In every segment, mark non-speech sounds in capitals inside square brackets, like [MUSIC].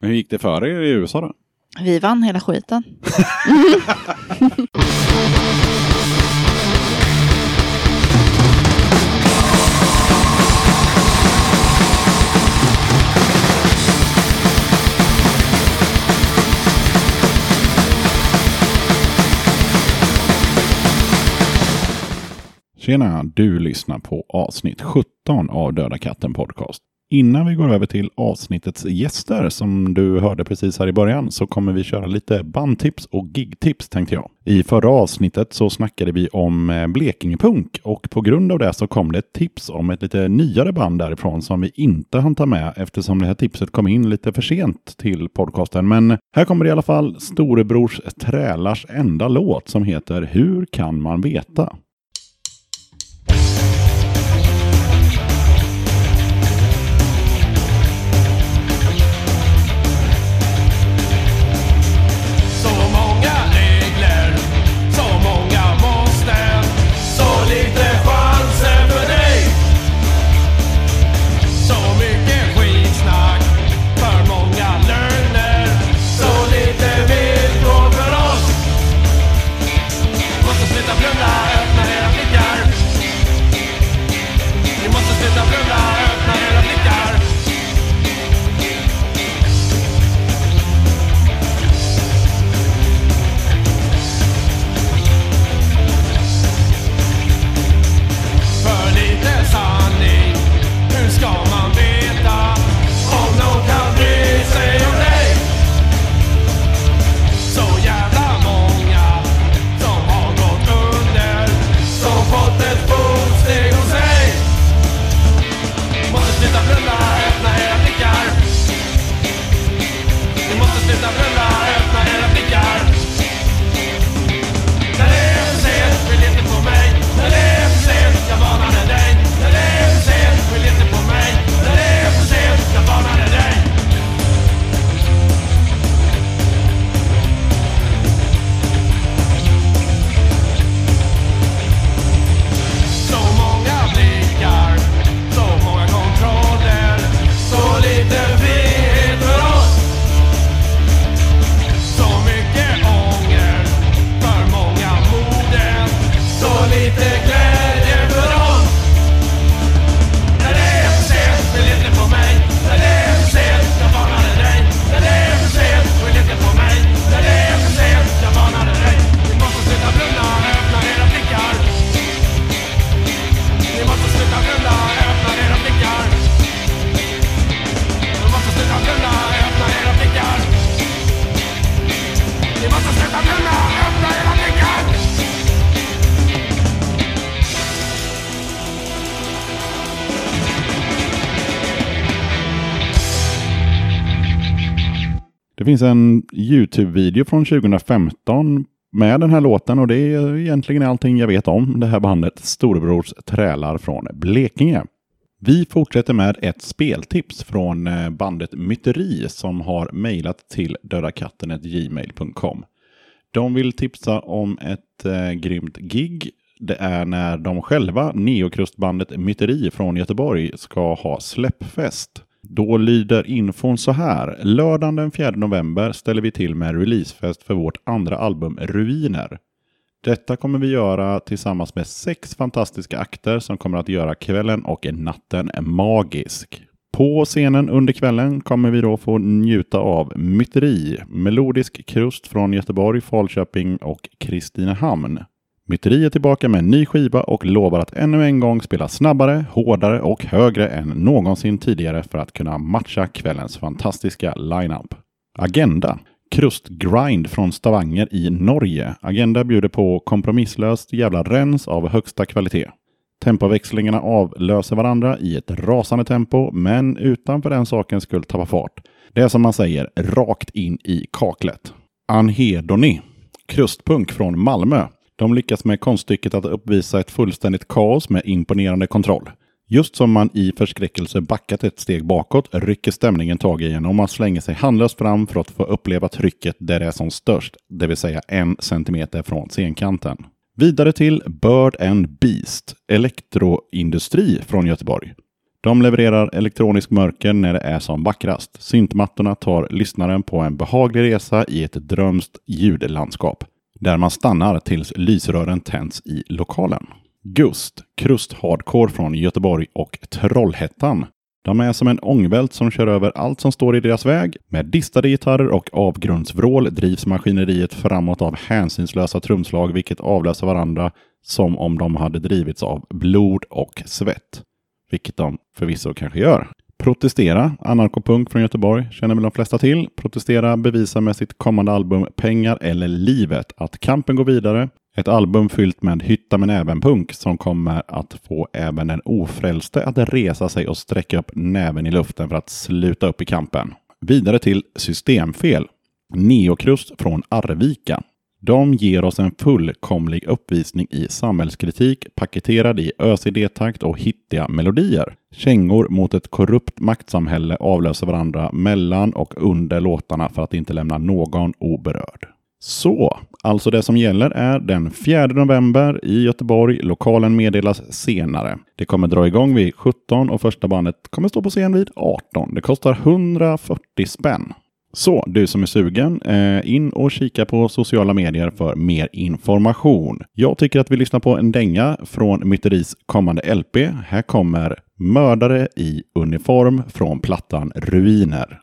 Hur gick det för er i USA då? Vi vann hela skiten. Tjena, du lyssnar på avsnitt 17 av Döda katten podcast. Innan vi går över till avsnittets gäster som du hörde precis här i början så kommer vi köra lite bandtips och gigtips tänkte jag. I förra avsnittet så snackade vi om eh, Blekingepunk och på grund av det så kom det ett tips om ett lite nyare band därifrån som vi inte hann ta med eftersom det här tipset kom in lite för sent till podcasten. Men här kommer det i alla fall Storebrors Trälars enda låt som heter Hur kan man veta? Finns en YouTube-video från 2015 med den här låten och det är egentligen allting jag vet om det här bandet Storebrors trälar från Blekinge. Vi fortsätter med ett speltips från eh, bandet Myteri som har mejlat till dödakatten.gmail.com. De vill tipsa om ett eh, grymt gig. Det är när de själva, neokrustbandet Myteri från Göteborg, ska ha släppfest. Då lyder infon så här. Lördagen den 4 november ställer vi till med releasefest för vårt andra album Ruiner. Detta kommer vi göra tillsammans med sex fantastiska akter som kommer att göra kvällen och natten magisk. På scenen under kvällen kommer vi då få njuta av myteri, melodisk krust från Göteborg, Falköping och Kristinehamn. Myteri är tillbaka med en ny skiva och lovar att ännu en gång spela snabbare, hårdare och högre än någonsin tidigare för att kunna matcha kvällens fantastiska lineup. Agenda Krustgrind från Stavanger i Norge. Agenda bjuder på kompromisslöst jävla rens av högsta kvalitet. Tempoväxlingarna avlöser varandra i ett rasande tempo, men utan för den sakens skull tappa fart. Det är som man säger, rakt in i kaklet. Anhedoni, krustpunk från Malmö. De lyckas med konststycket att uppvisa ett fullständigt kaos med imponerande kontroll. Just som man i förskräckelse backat ett steg bakåt rycker stämningen tag i en och man slänger sig handlöst fram för att få uppleva trycket där det är som störst, det vill säga en centimeter från scenkanten. Vidare till Bird and Beast, elektroindustri från Göteborg. De levererar elektronisk mörker när det är som vackrast. Syntmattorna tar lyssnaren på en behaglig resa i ett drömskt ljudlandskap. Där man stannar tills lysrören tänds i lokalen. Gust, krust hardcore från Göteborg och Trollhättan. De är som en ångvält som kör över allt som står i deras väg. Med distade gitarrer och avgrundsvrål drivs maskineriet framåt av hänsynslösa trumslag vilket avlöser varandra som om de hade drivits av blod och svett. Vilket de förvisso kanske gör. Protestera, anarkopunk från Göteborg, känner väl de flesta till. Protestera bevisar med sitt kommande album Pengar eller livet att kampen går vidare. Ett album fyllt med hytta men även punk som kommer att få även den ofrälste att resa sig och sträcka upp näven i luften för att sluta upp i kampen. Vidare till Systemfel. Neokrust från Arvika. De ger oss en fullkomlig uppvisning i samhällskritik paketerad i ÖCD-takt och hittiga melodier. Kängor mot ett korrupt maktsamhälle avlöser varandra mellan och under låtarna för att inte lämna någon oberörd. Så, alltså det som gäller är den 4 november i Göteborg. Lokalen meddelas senare. Det kommer dra igång vid 17 och första bandet kommer stå på scen vid 18. Det kostar 140 spänn. Så du som är sugen, eh, in och kika på sociala medier för mer information. Jag tycker att vi lyssnar på en dänga från Myteris kommande LP. Här kommer Mördare i uniform från plattan Ruiner.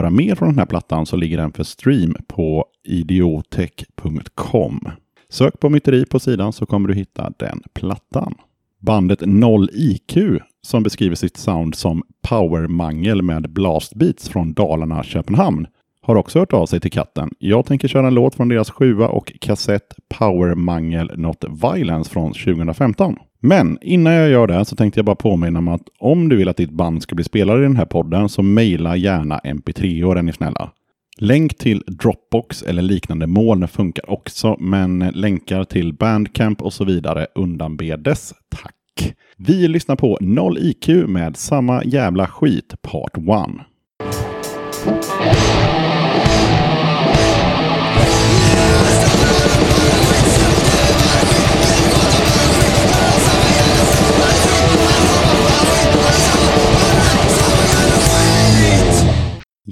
Höra mer från den här plattan så ligger den för stream på idiotech.com. Sök på myteri på sidan så kommer du hitta den plattan. Bandet 0 IQ som beskriver sitt sound som powermangel med blastbeats från Dalarna, Köpenhamn har också hört av sig till katten. Jag tänker köra en låt från deras sjua och kassett Power Mangel Not Violence från 2015. Men innan jag gör det så tänkte jag bara påminna om att om du vill att ditt band ska bli spelare i den här podden så mejla gärna mp3-or är ni snälla. Länk till Dropbox eller liknande moln funkar också, men länkar till Bandcamp och så vidare undanbedes. Tack! Vi lyssnar på 0 IQ med samma jävla skit Part 1.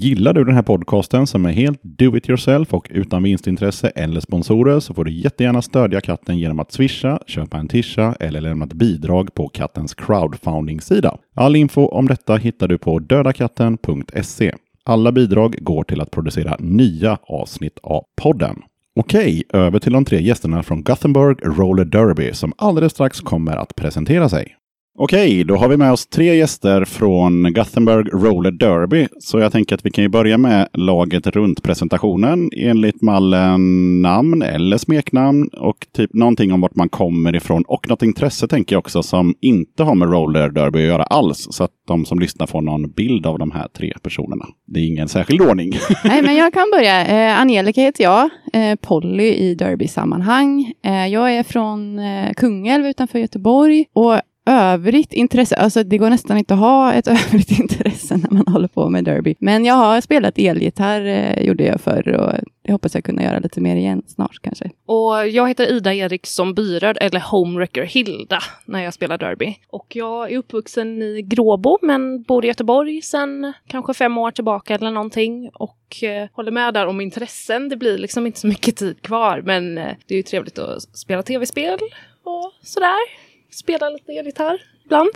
Gillar du den här podcasten som är helt do it yourself och utan vinstintresse eller sponsorer så får du jättegärna stödja katten genom att swisha, köpa en tisha eller lämna ett bidrag på kattens crowdfunding-sida. All info om detta hittar du på dödakatten.se. Alla bidrag går till att producera nya avsnitt av podden. Okej, över till de tre gästerna från Gothenburg Roller Derby som alldeles strax kommer att presentera sig. Okej, då har vi med oss tre gäster från Gothenburg Roller Derby. Så jag tänker att vi kan ju börja med laget runt presentationen enligt mallen namn eller smeknamn och typ någonting om vart man kommer ifrån och något intresse tänker jag också som inte har med Roller Derby att göra alls. Så att de som lyssnar får någon bild av de här tre personerna. Det är ingen särskild ordning. [LAUGHS] Nej, men jag kan börja. Eh, Angelica heter jag, eh, Polly i Derby-sammanhang. Eh, jag är från eh, Kungälv utanför Göteborg och övrigt intresse, alltså det går nästan inte att ha ett [LAUGHS] övrigt intresse när man håller på med derby. Men jag har spelat elgitarr, eh, gjorde jag förr och jag hoppas jag kunna göra lite mer igen snart kanske. Och jag heter Ida Eriksson Byröd eller Homewrecker Hilda, när jag spelar derby. Och jag är uppvuxen i Gråbo, men bor i Göteborg sedan kanske fem år tillbaka eller någonting. Och eh, håller med där om intressen. Det blir liksom inte så mycket tid kvar, men eh, det är ju trevligt att spela tv-spel och sådär. Spela lite elgitarr ibland.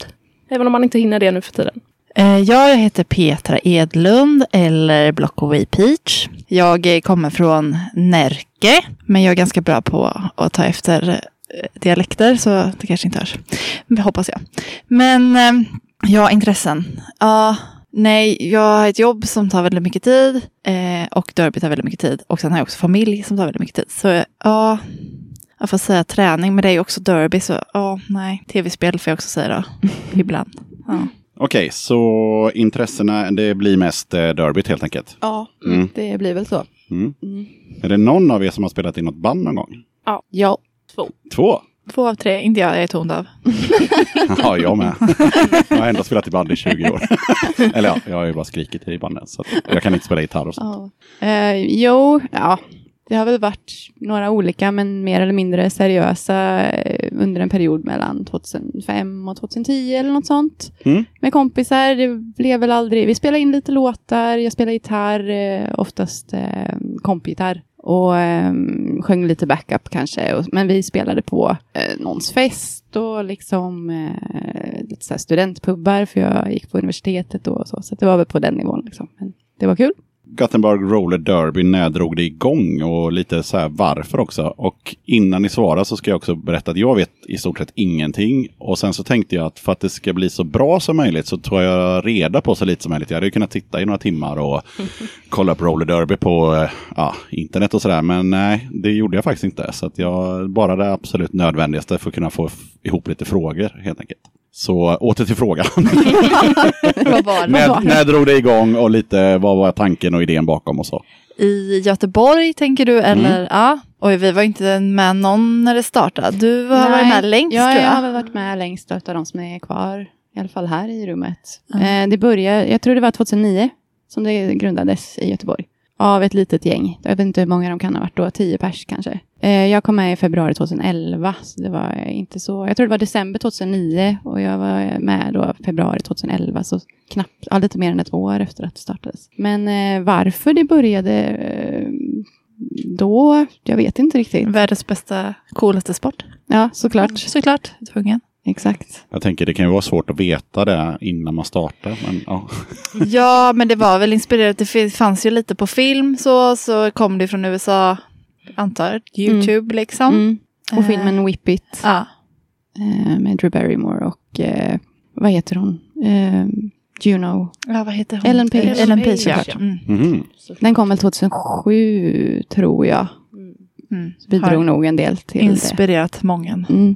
Även om man inte hinner det nu för tiden. Ja, jag heter Petra Edlund eller Blockaway Peach. Jag kommer från Närke, men jag är ganska bra på att ta efter eh, dialekter, så det kanske inte hörs. Hoppas jag. Men eh, ja, intressen. Ja, nej, jag har ett jobb som tar väldigt mycket tid och derby tar väldigt mycket tid. Och sen har jag också familj som tar väldigt mycket tid. Så ja, jag får säga träning, men det är ju också derby, så ja, nej, tv-spel får jag också säga då, [LAUGHS] ibland. Ja. Okej, så intressena det blir mest eh, derbyt helt enkelt. Ja, Mm. det blir väl så. Mm. Mm. Är det någon av er som har spelat in något band någon gång? Ja, Två? Två av tre, inte jag, jag är tondöv. [LAUGHS] Ja, jag med. [LAUGHS] Jag har ändå spelat i band i 20 år. Eller ja, jag har ju bara skrikit i banden. Så jag kan inte spela gitarr och så. Ja. Eh, jo, ja. Det har väl varit några olika, men mer eller mindre seriösa eh, under en period mellan 2005 och 2010 eller något sånt. Mm. Med kompisar. Det blev väl aldrig... Vi spelade in lite låtar. Jag spelade gitarr, eh, oftast eh, kompgitarr. Och eh, sjöng lite backup kanske. Och, men vi spelade på eh, någons fest och liksom eh, lite så studentpubbar. För jag gick på universitetet då och så. Så det var väl på den nivån liksom. Men det var kul. Gothenburg Roller Derby, när drog det igång och lite så här varför också. Och innan ni svarar så ska jag också berätta att jag vet i stort sett ingenting. Och sen så tänkte jag att för att det ska bli så bra som möjligt så tar jag reda på så lite som möjligt. Jag hade ju kunnat titta i några timmar och [LAUGHS] kolla upp Roller Derby på eh, ja, internet och sådär. Men nej, det gjorde jag faktiskt inte. Så att jag bara det absolut nödvändigaste för att kunna få ihop lite frågor helt enkelt. Så åter till frågan. [LAUGHS] Vad var det? när, när drog det igång och lite vad var tanken och idén bakom och så? I Göteborg tänker du, eller? Ja. Oj, vi var inte med någon när det startade. Du har varit med längst ja, tror jag har jag. väl varit med längst av de som är kvar. I alla fall här i rummet. Ja. Eh, det började, jag tror det var 2009 som det grundades i Göteborg. Av ett litet gäng. Jag vet inte hur många de kan ha varit då. Tio pers kanske. Eh, jag kom med i februari 2011. Så det var inte så. Jag tror det var december 2009. Och jag var med då februari 2011. Så knappt, ja, lite mer än ett år efter att det startades. Men eh, varför det började eh, då, jag vet inte riktigt. Världens bästa, coolaste sport. Ja, såklart. Såklart, tvungen. Exakt. Jag tänker det kan ju vara svårt att veta det innan man startar. Men, ja. [LAUGHS] Ja, men det var väl inspirerat. Det fanns ju lite på film så, så kom det från USA, antar YouTube liksom. Mm. Och Eh, filmen Whip It Ja, eh, med Drew Barrymore och eh, vad heter hon? Juno. Ja, vad heter hon? Ellen Page. Ellen Page, Page, ja. ja. Mm. Mhm. Den kom väl 2007 tror jag. Mm. Mm. Bidrog nog en del till det. inspirerat många. Mm.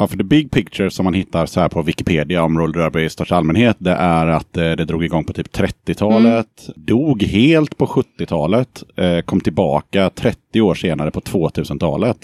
Ja, för the big picture som man hittar så här på Wikipedia om roller derby i största allmänhet, det är att eh, det drog igång på typ 30-talet, dog helt på 70-talet, eh, kom tillbaka 30 år senare på 2000-talet.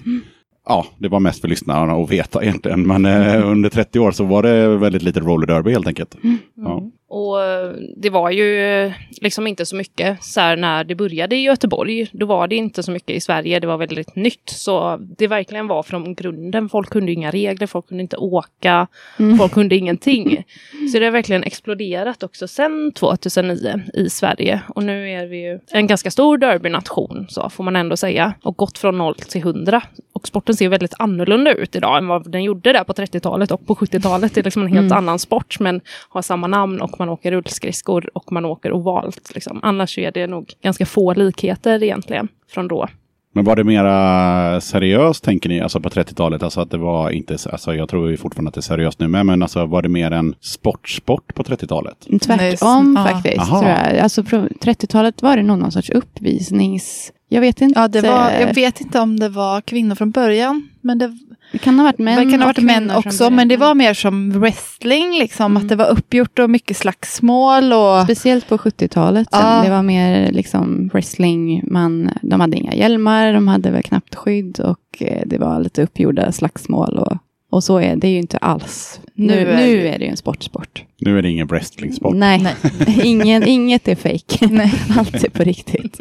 Ja, det var mest för lyssnarna att veta egentligen, men eh, under 30 år så var det väldigt lite roller derby helt enkelt. Ja. Och eh, det var ju eh, liksom inte så mycket så här när det började i Göteborg. Då var det inte så mycket i Sverige. Det var väldigt nytt. Så det verkligen var från grunden. Folk kunde inga regler, folk kunde inte åka, Mm. folk kunde ingenting. Så det har verkligen exploderat också sedan 2009 i Sverige. Och nu är vi ju en ganska stor derbynation, så får man ändå säga. Och gått från 0 till 100. Och sporten ser väldigt annorlunda ut idag än vad den gjorde där på 30-talet och på 70-talet. Det är liksom en helt Mm. annan sport, men har samma namn och man åker rullskridskor och man åker ovalt. Liksom. Annars är det nog ganska få likheter egentligen från då. Men var det mera seriöst tänker ni, alltså på 30-talet? Alltså att det var inte, alltså jag tror ju fortfarande att det är seriöst nu med, men alltså var det mer en sportsport på 30-talet? Tvärtom Ja. faktiskt. Aha. Tror jag. Alltså, på 30-talet var det nog någon sorts uppvisnings... Jag vet inte. Ja, det var, jag vet inte om det var kvinnor från början. Men det, Det kan ha varit män det kan ha och varit män också. Men det var mer som wrestling, liksom. Mm. Att det var uppgjort och mycket slagsmål. Och, Speciellt på 70-talet. sen. Ja. Det var mer liksom wrestling. Man, de hade inga hjälmar, de hade väl knappt skydd och eh, det var lite uppgjorda slagsmål. Och, och så är det ju inte alls. Nu, Nu nu, är är, det- det ju en sportsport. Nu är det ingen wrestlingsport. Nej, Nej. [LAUGHS] Ingen, inget är fake. [LAUGHS] Nej. Allt är på riktigt.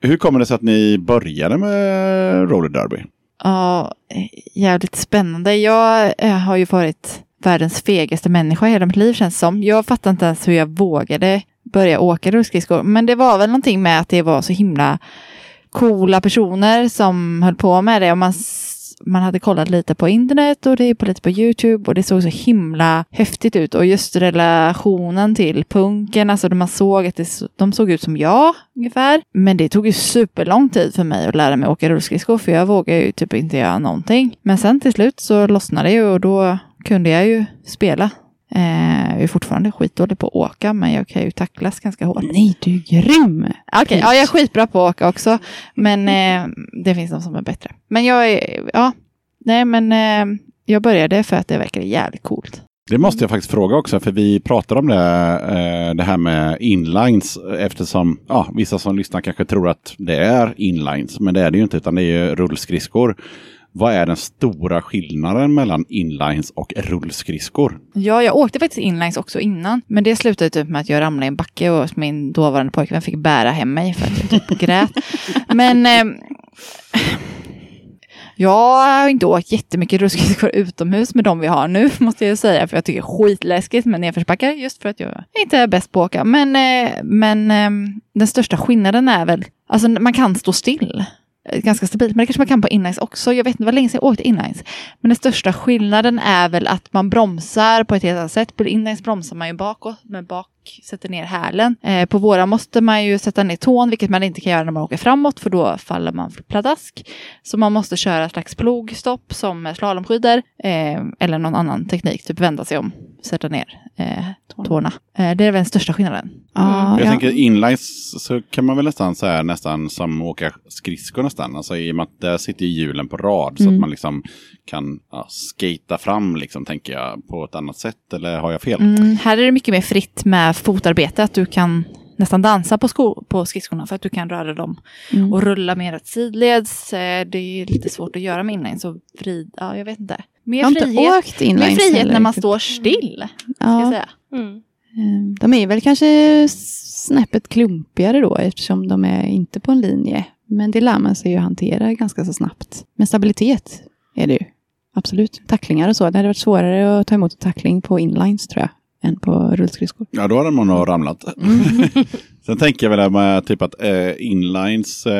Hur kommer det sig att ni började med roller derby? Ja, jävligt spännande. Jag eh, har ju varit världens fegaste människa hela mitt liv känns det som. Jag fattar inte ens hur jag vågade börja åka rullskridskor. Men det var väl någonting med att det var så himla coola personer som höll på med det. Och man, man hade kollat lite på internet och det är på lite på YouTube och det såg så himla häftigt ut. Och just relationen till punken, alltså man såg att det, de såg ut som jag ungefär. Men det tog ju superlång tid för mig att lära mig åka rullskridskor för jag vågade ju typ inte göra någonting. Men sen till slut så lossnade det ju och då kunde jag ju spela. Eh, jag är fortfarande skitdålig på att åka men jag kan ju tacklas ganska hårt. Nej, du är grym. Okej, ja, jag är skitbra på att åka också. Men eh, det finns de som är bättre. Men jag är, ja, nej men eh, jag började för att det verkade jävligt coolt. Det måste jag faktiskt fråga också, för vi pratar om det, eh, det här med inlines eftersom ja, vissa som lyssnar kanske tror att det är inlines, men det är det ju inte, utan det är ju rullskridskor. Vad är den stora skillnaden mellan inlines och rullskridskor? Ja, jag åkte faktiskt inlines också innan. Men det slutade typ med att jag ramlade i en backe och min dåvarande pojkvän fick bära hem mig för att jag typ grät. [LAUGHS] Men eh, jag har inte åkt jättemycket rullskridskor utomhus med de vi har nu, [LAUGHS] måste jag säga. För jag tycker det är skitläskigt med nedförsbackar, just för att jag inte är bäst på att åka. Men, eh, men ehm, den största skillnaden är väl, alltså man kan stå still. Eh, ganska stabilt, men det kanske man kan på inlines också. Jag vet inte, det var länge sedan jag åkte inlines. Men den största skillnaden är väl att man bromsar på ett helt annat sätt. På inlines bromsar man ju bakåt, med bak sätter ner hälen. Eh, på våra måste man ju sätta ner tån, vilket man inte kan göra när man åker framåt, för då faller man pladask. Så man måste köra ett slags plogstopp som slalomskidor, eh, eller någon annan teknik, typ vända sig om, sätta ner eh, tårna. Eh, det är väl den största skillnaden. Ja, jag ja. tänker inlines så kan man väl nästan säga nästan som åka skridskor nästan. Alltså i och med att där sitter hjulen på rad så Mm. att man liksom kan ja, skata fram liksom tänker jag på ett annat sätt. Eller har jag fel? Mm, här är det mycket mer fritt med fotarbete, att du kan nästan dansa på, sko- på skridskorna för att du kan röra dem Mm. och rulla mer sidleds. Eh, Det är lite svårt att göra med inline, så vrid, ja jag vet inte. Mer Jag har inte frihet, mer frihet när man står still, ska jag Ja. säga. Mm. Eh, De är väl kanske snäppet klumpigare då eftersom de är inte på en linje. Men det lär man sig ju hantera ganska så snabbt. Men stabilitet är det ju. Absolut. Tacklingar och så. Det hade varit svårare att ta emot en tackling på inlines tror jag. Än på rullskridskor. Ja, då hade man nog ramlat. Mm. [LAUGHS] Sen tänker jag väl med typ att eh, inlines, eh,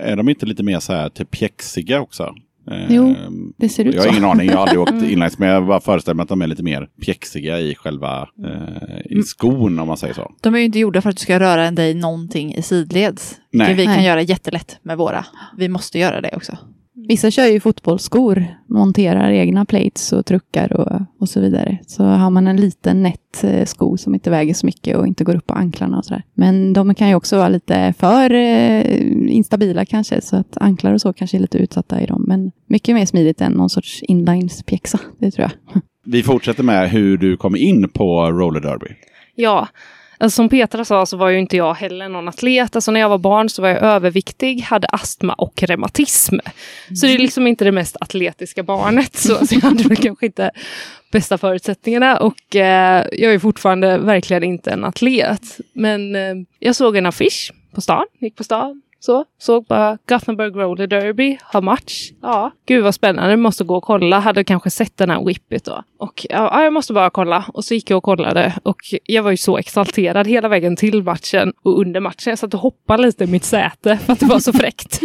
är de inte lite mer så här typ pjäxiga också? Eh, Jo, Det ser ut Jag har så. ingen aning, jag har aldrig [LAUGHS] åkt inlines, men jag bara föreställer mig att de är lite mer pjäxiga i själva eh, i skon om man säger så. De är ju inte gjorda för att du ska röra dig någonting i sidleds. Nej. Vi kan Nej. göra jättelätt med våra. Vi måste göra det också. Vissa kör ju fotbollsskor, monterar egna plates och truckar och, och så vidare. Så har man en liten nätt eh, sko som inte väger så mycket och inte går upp på anklarna och sådär. Men de kan ju också vara lite för eh, instabila kanske, så att anklar och så kanske är lite utsatta i dem. Men mycket mer smidigt än någon sorts inlinespjäxa, det tror jag. Vi fortsätter med hur du kom in på roller derby. Ja, alltså som Petra sa så var ju inte jag heller någon atlet. Alltså när jag var barn så var jag överviktig, hade astma och reumatism. Så det är liksom inte det mest atletiska barnet. Så, så jag hade väl kanske inte bästa förutsättningarna. Och eh, jag är fortfarande verkligen inte en atlet. Men eh, jag såg en affisch på stan, gick på stan. Så, såg bara Gothenburg Roller Derby, har match. Ja, gud vad spännande, måste gå och kolla. Hade kanske sett den här Whippet då. Och ja, ja, jag måste bara kolla. Och så gick jag och kollade. Och jag var ju så exalterad hela vägen till matchen och under matchen. Jag satt och hoppade lite i mitt säte för att det var så fräckt.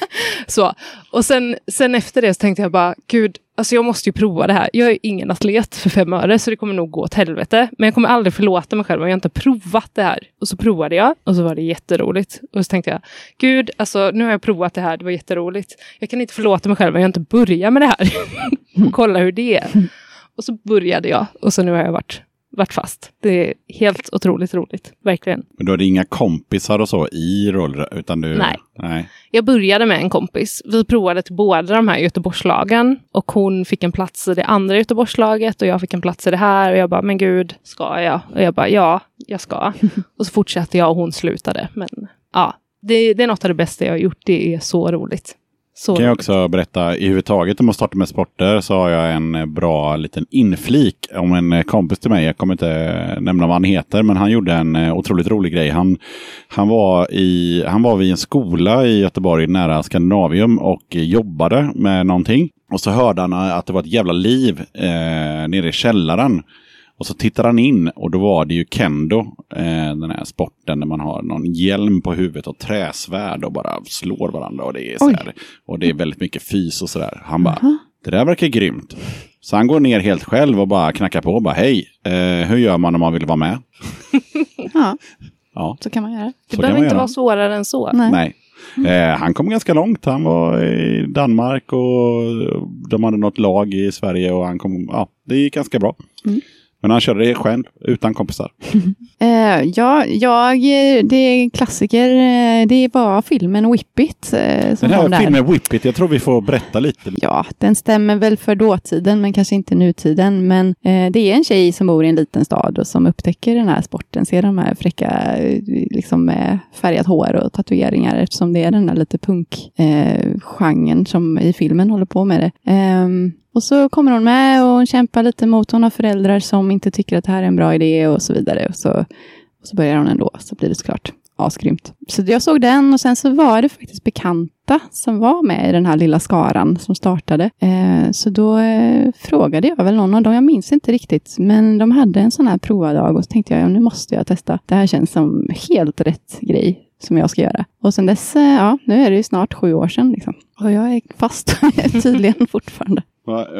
[LAUGHS] så. Och sen, sen efter det så tänkte jag bara, gud, Alltså jag måste ju prova det här. Jag är ingen atlet för fem öre så det kommer nog gå åt helvete. Men jag kommer aldrig förlåta mig själv om jag inte provat det här. Och så provade jag och så var det jätteroligt. Och så tänkte jag, gud, alltså nu har jag provat det här, det var jätteroligt. Jag kan inte förlåta mig själv om jag inte börjar med det här. [LAUGHS] Kolla hur det är. Och så började jag och så nu har jag varit, varit fast. Det är helt otroligt roligt, verkligen. Men är det inga kompisar och så i roller, utan du... Nej. Nej. Jag började med en kompis. Vi provade till båda de här Göteborgslagen och hon fick en plats i det andra Göteborgslaget och jag fick en plats i det här och jag bara, men gud, ska jag? Och jag bara, ja, jag ska. [LAUGHS] och så fortsatte jag och hon slutade. Men ja, det, det är något av det bästa jag har gjort. Det är så roligt. Så Kan jag också berätta, i huvud taget om man startar med sporter så har jag en eh, bra liten inflik om en eh, kompis till mig. Jag kommer inte eh, nämna vad han heter, men han gjorde en otroligt rolig grej. Han, han, var i, han var vid en skola i Göteborg nära Skandinavium och jobbade med någonting. Och så hörde han att det var ett jävla liv eh, nere i källaren. Och så tittar han in och då var det ju kendo, eh, den här sporten där man har någon hjälm på huvudet och träsvärd och bara slår varandra. Och det är, så här, och det är väldigt mycket fys och sådär. Han bara, det där verkar grymt. Så han går ner helt själv och bara knackar på och bara, hej, eh, hur gör man om man vill vara med? [LAUGHS] Ja, Ja, så kan man göra. Det så behöver inte göra. vara svårare än så. Nej. Nej. Eh, han kom ganska långt. Han var i Danmark och de hade något lag i Sverige och han kom, ja, det gick ganska bra. Mm. Men han körde det själv, utan kompisar. [LAUGHS] Eh, ja, jag, det är en klassiker. Eh, Det var filmen Whippit eh, som Den här filmen Whippet, jag tror vi får berätta lite. Ja, den stämmer väl för dåtiden, men kanske inte nutiden. Men eh, det är en tjej som bor i en liten stad och som upptäcker den här sporten. Ser de här fräcka, eh, liksom med färgat hår och tatueringar, eftersom det är den där lite punk-genren eh, genren som i filmen håller på med det. Ehm, och så kommer hon med och hon kämpar lite mot, hon har föräldrar som inte tycker att det här är en bra idé och så vidare. Och så, och så börjar hon ändå, så blir det såklart asgrymt. Så jag såg den och sen så var det faktiskt bekanta som var med i den här lilla skaran som startade. Eh, så då eh, frågade jag väl någon av dem, jag minns inte riktigt, men de hade en sån här provadag och så tänkte jag, ja, nu måste jag testa. Det här känns som helt rätt grej som jag ska göra. Och sen dess, eh, ja, nu är det ju snart sju år sedan liksom. Och jag är fast [LAUGHS] tydligen fortfarande.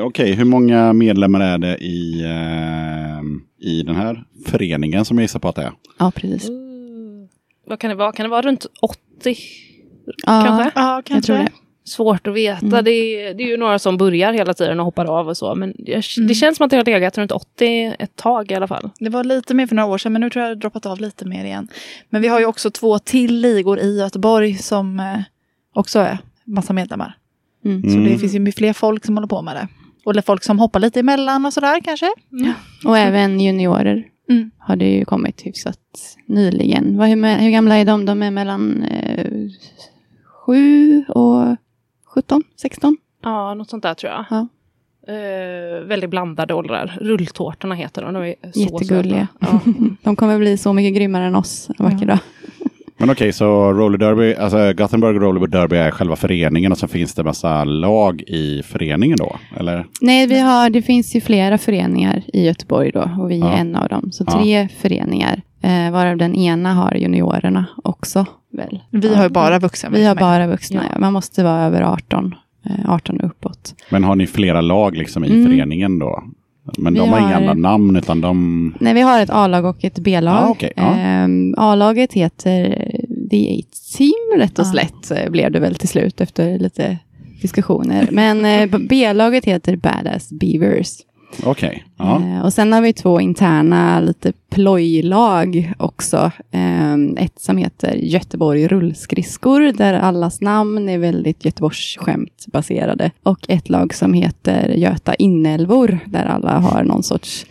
Okej, hur många medlemmar är det i, eh, i den här föreningen som jag gissar på att det är? Ja, precis. Mm. Vad kan det vara? Kan det vara runt 80? Ja, Kanske? Ja, jag kanske. tror det. Svårt att veta. Mm. Det, är, det är ju några som börjar hela tiden och hoppar av och så. Men jag, Mm. det känns som att det har legat runt 80 ett tag i alla fall. Det var lite mer för några år sedan, men nu tror jag det har droppat av lite mer igen. Men vi har ju också två till ligor i Göteborg som eh, också är massa medlemmar. Mm. Så Mm. det finns ju fler folk som håller på med det. Eller folk som hoppar lite emellan och sådär kanske. Och även juniorer Mm. har det ju kommit hyfsat nyligen. Vad, hur, hur gamla är de? De är mellan eh, 7 och 17, 16. Ja, något sånt där tror jag. Ja. Eh, väldigt blandade åldrar. Rulltårtorna heter de. De är så Jättegulliga. Ja. [LAUGHS] De kommer bli så mycket grymmare än oss en vacker dag. Men okej, så roller derby, alltså Gothenburg Roller Derby är själva föreningen och så finns det massa lag i föreningen då? Eller? Nej, vi har, det finns ju flera föreningar i Göteborg då och vi är Ja. en av dem. Så Ja. tre föreningar, eh, varav den ena har juniorerna också. Väl. Vi Ja. har ju bara vuxna. Vi har bara vuxna, Ja. ja. Man måste vara över 18, eh, 18 och uppåt. Men har ni flera lag liksom i Mm. föreningen då? Men Vi de har, inga har- andra namn utan de... Nej, vi har ett A-lag och ett B-lag. Ja, okej, ja. Ehm, A-laget heter The Eight Team, rätt och Ja. slätt eh, blev det väl till slut efter lite diskussioner. Men eh, B-laget heter Badass Beavers. Okej. Ja. Eh, och sen har vi två interna lite plojlag också. Eh, ett som heter Göteborg rullskridskor, där allas namn är väldigt Göteborgsskämt baserade. Och ett lag som heter Göta inälvor, där alla har någon sorts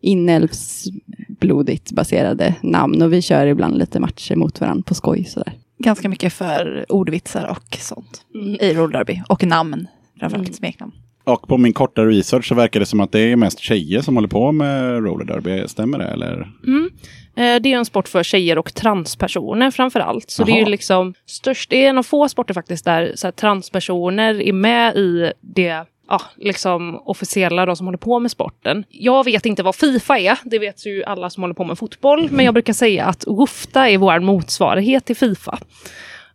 inälvsblodigt baserade namn. Och vi kör ibland lite matcher mot varandra på skoj sådär. Ganska mycket för ordvitsar och sånt i roll derby. Och namn, framförallt smeknamn. Och på min korta research så verkar det som att det är mest tjejer som håller på med roller derby. Stämmer det eller? Mm. Eh, Det är en sport för tjejer och transpersoner framför allt. Så det är liksom störst, det är en av få sporter faktiskt där så här, transpersoner är med i det ja, liksom officiella de som håller på med sporten. Jag vet inte vad Fifa är, det vet ju alla som håller på med fotboll, men jag brukar säga att WUFTA är vår motsvarighet till Fifa.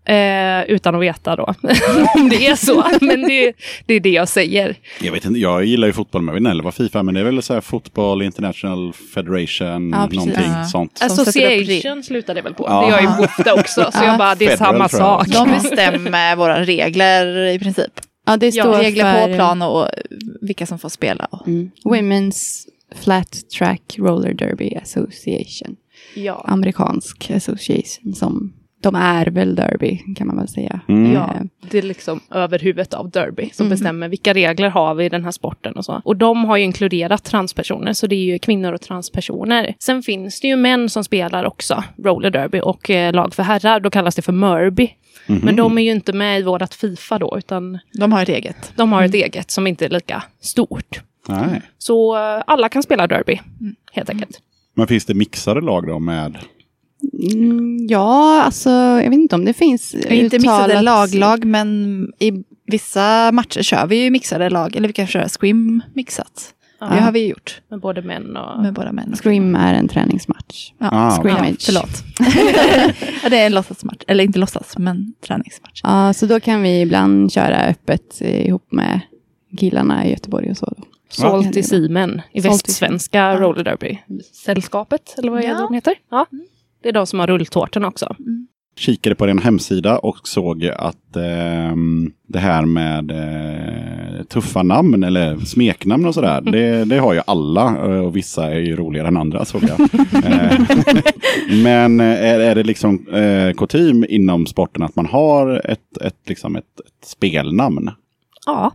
Eh, utan att veta då [LAUGHS] om det är så, men det, det är det jag säger. Jag vet inte, jag gillar ju fotboll, men jag vet inte heller vad Fifa men det är väl så här fotboll, International Federation, Ja, precis. någonting Ja. sånt. Association slutar det väl på. Ja. Det gör ju WUFTA också, så jag bara, det är Federal, samma sak. De bestämmer våra regler i princip. Ja, det Ja, står Regler för på plan och vilka som får spela. Mm. Women's Flat Track Roller Derby Association. Ja. Amerikansk association som de är väl derby kan man väl säga. Mm. Ja, Eh, det är liksom över huvudet av Derby som Mhm. bestämmer vilka regler har vi i den här sporten och så. Och de har ju inkluderat transpersoner, så det är ju kvinnor och transpersoner. Sen finns det ju män som spelar också roller derby och eh, lag för herrar, då kallas det för Murby. Mhm. Men de är ju inte med i vårat Fifa då, utan De har ett eget. de har ett eget som inte är lika stort. Nej. Så eh, alla kan spela derby, helt enkelt. Men finns det mixade lag då med? Mm, ja, alltså jag vet inte om det finns Inte mixade uttalat- lag-lag, men i vissa matcher kör vi ju mixade lag. Eller vi kan köra scrim mixat. Ja. Det har vi gjort Med både män och... med båda män. Scrim är en träningsmatch. Ja, Ah, Scrimmage. ja, förlåt. [LAUGHS] ja, det är en låtsasmatch. Eller inte låtsas, men träningsmatch. Ja, så då kan vi ibland köra öppet ihop med killarna i Göteborg och så. Då. Seamen i Salty västsvenska Ja. roller derby. Sällskapet, eller vad är det Ja. de heter? Ja. Det är de som har rulltårtorna också. Kikade på din hemsida och såg att ehm, det här med eh, tuffa namn eller smeknamn och sådär, det, det har ju alla eh, och vissa är ju roligare än andra såg jag. [LAUGHS] Eh, Men eh, är, är det liksom eh, kutym inom sporten att man har ett, ett, liksom ett, ett spelnamn? Ja.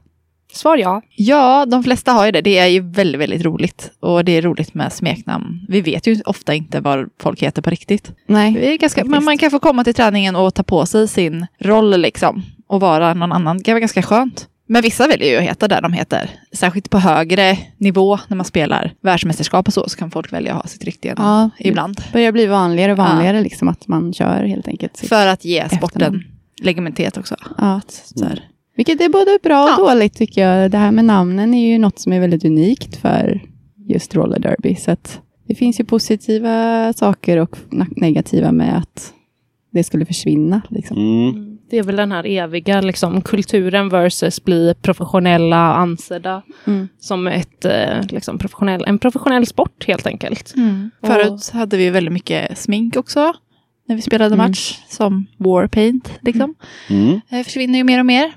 Svar ja. Ja, de flesta har ju det. Det är ju väldigt, väldigt roligt. Och det är roligt med smeknamn. Vi vet ju ofta inte vad folk heter på riktigt. Nej, Det är ganska, men man kan få komma till träningen och ta på sig sin roll liksom. Och vara någon annan. Det kan vara ganska skönt. Men vissa väljer ju att heta där de heter. Särskilt på högre nivå när man spelar världsmästerskap och så, så kan folk välja att ha sitt riktiga namn ja, ibland. det börjar bli vanligare och vanligare liksom att man kör helt enkelt. För att ge sporten legitimitet också. Ja, Så här. Vilket är både bra och Ja. dåligt tycker jag. Det här med namnen är ju något som är väldigt unikt för just roller derby. Så att det finns ju positiva saker och negativa med att det skulle försvinna. Liksom. Mm. Det är väl den här eviga liksom, kulturen versus bli professionella och ansedda Mm. som ett, eh, liksom, professionell, en professionell sport helt enkelt. Förut hade vi väldigt mycket smink också. När vi spelade Mm. match. Som warpaint liksom. Mm. Det försvinner ju mer och mer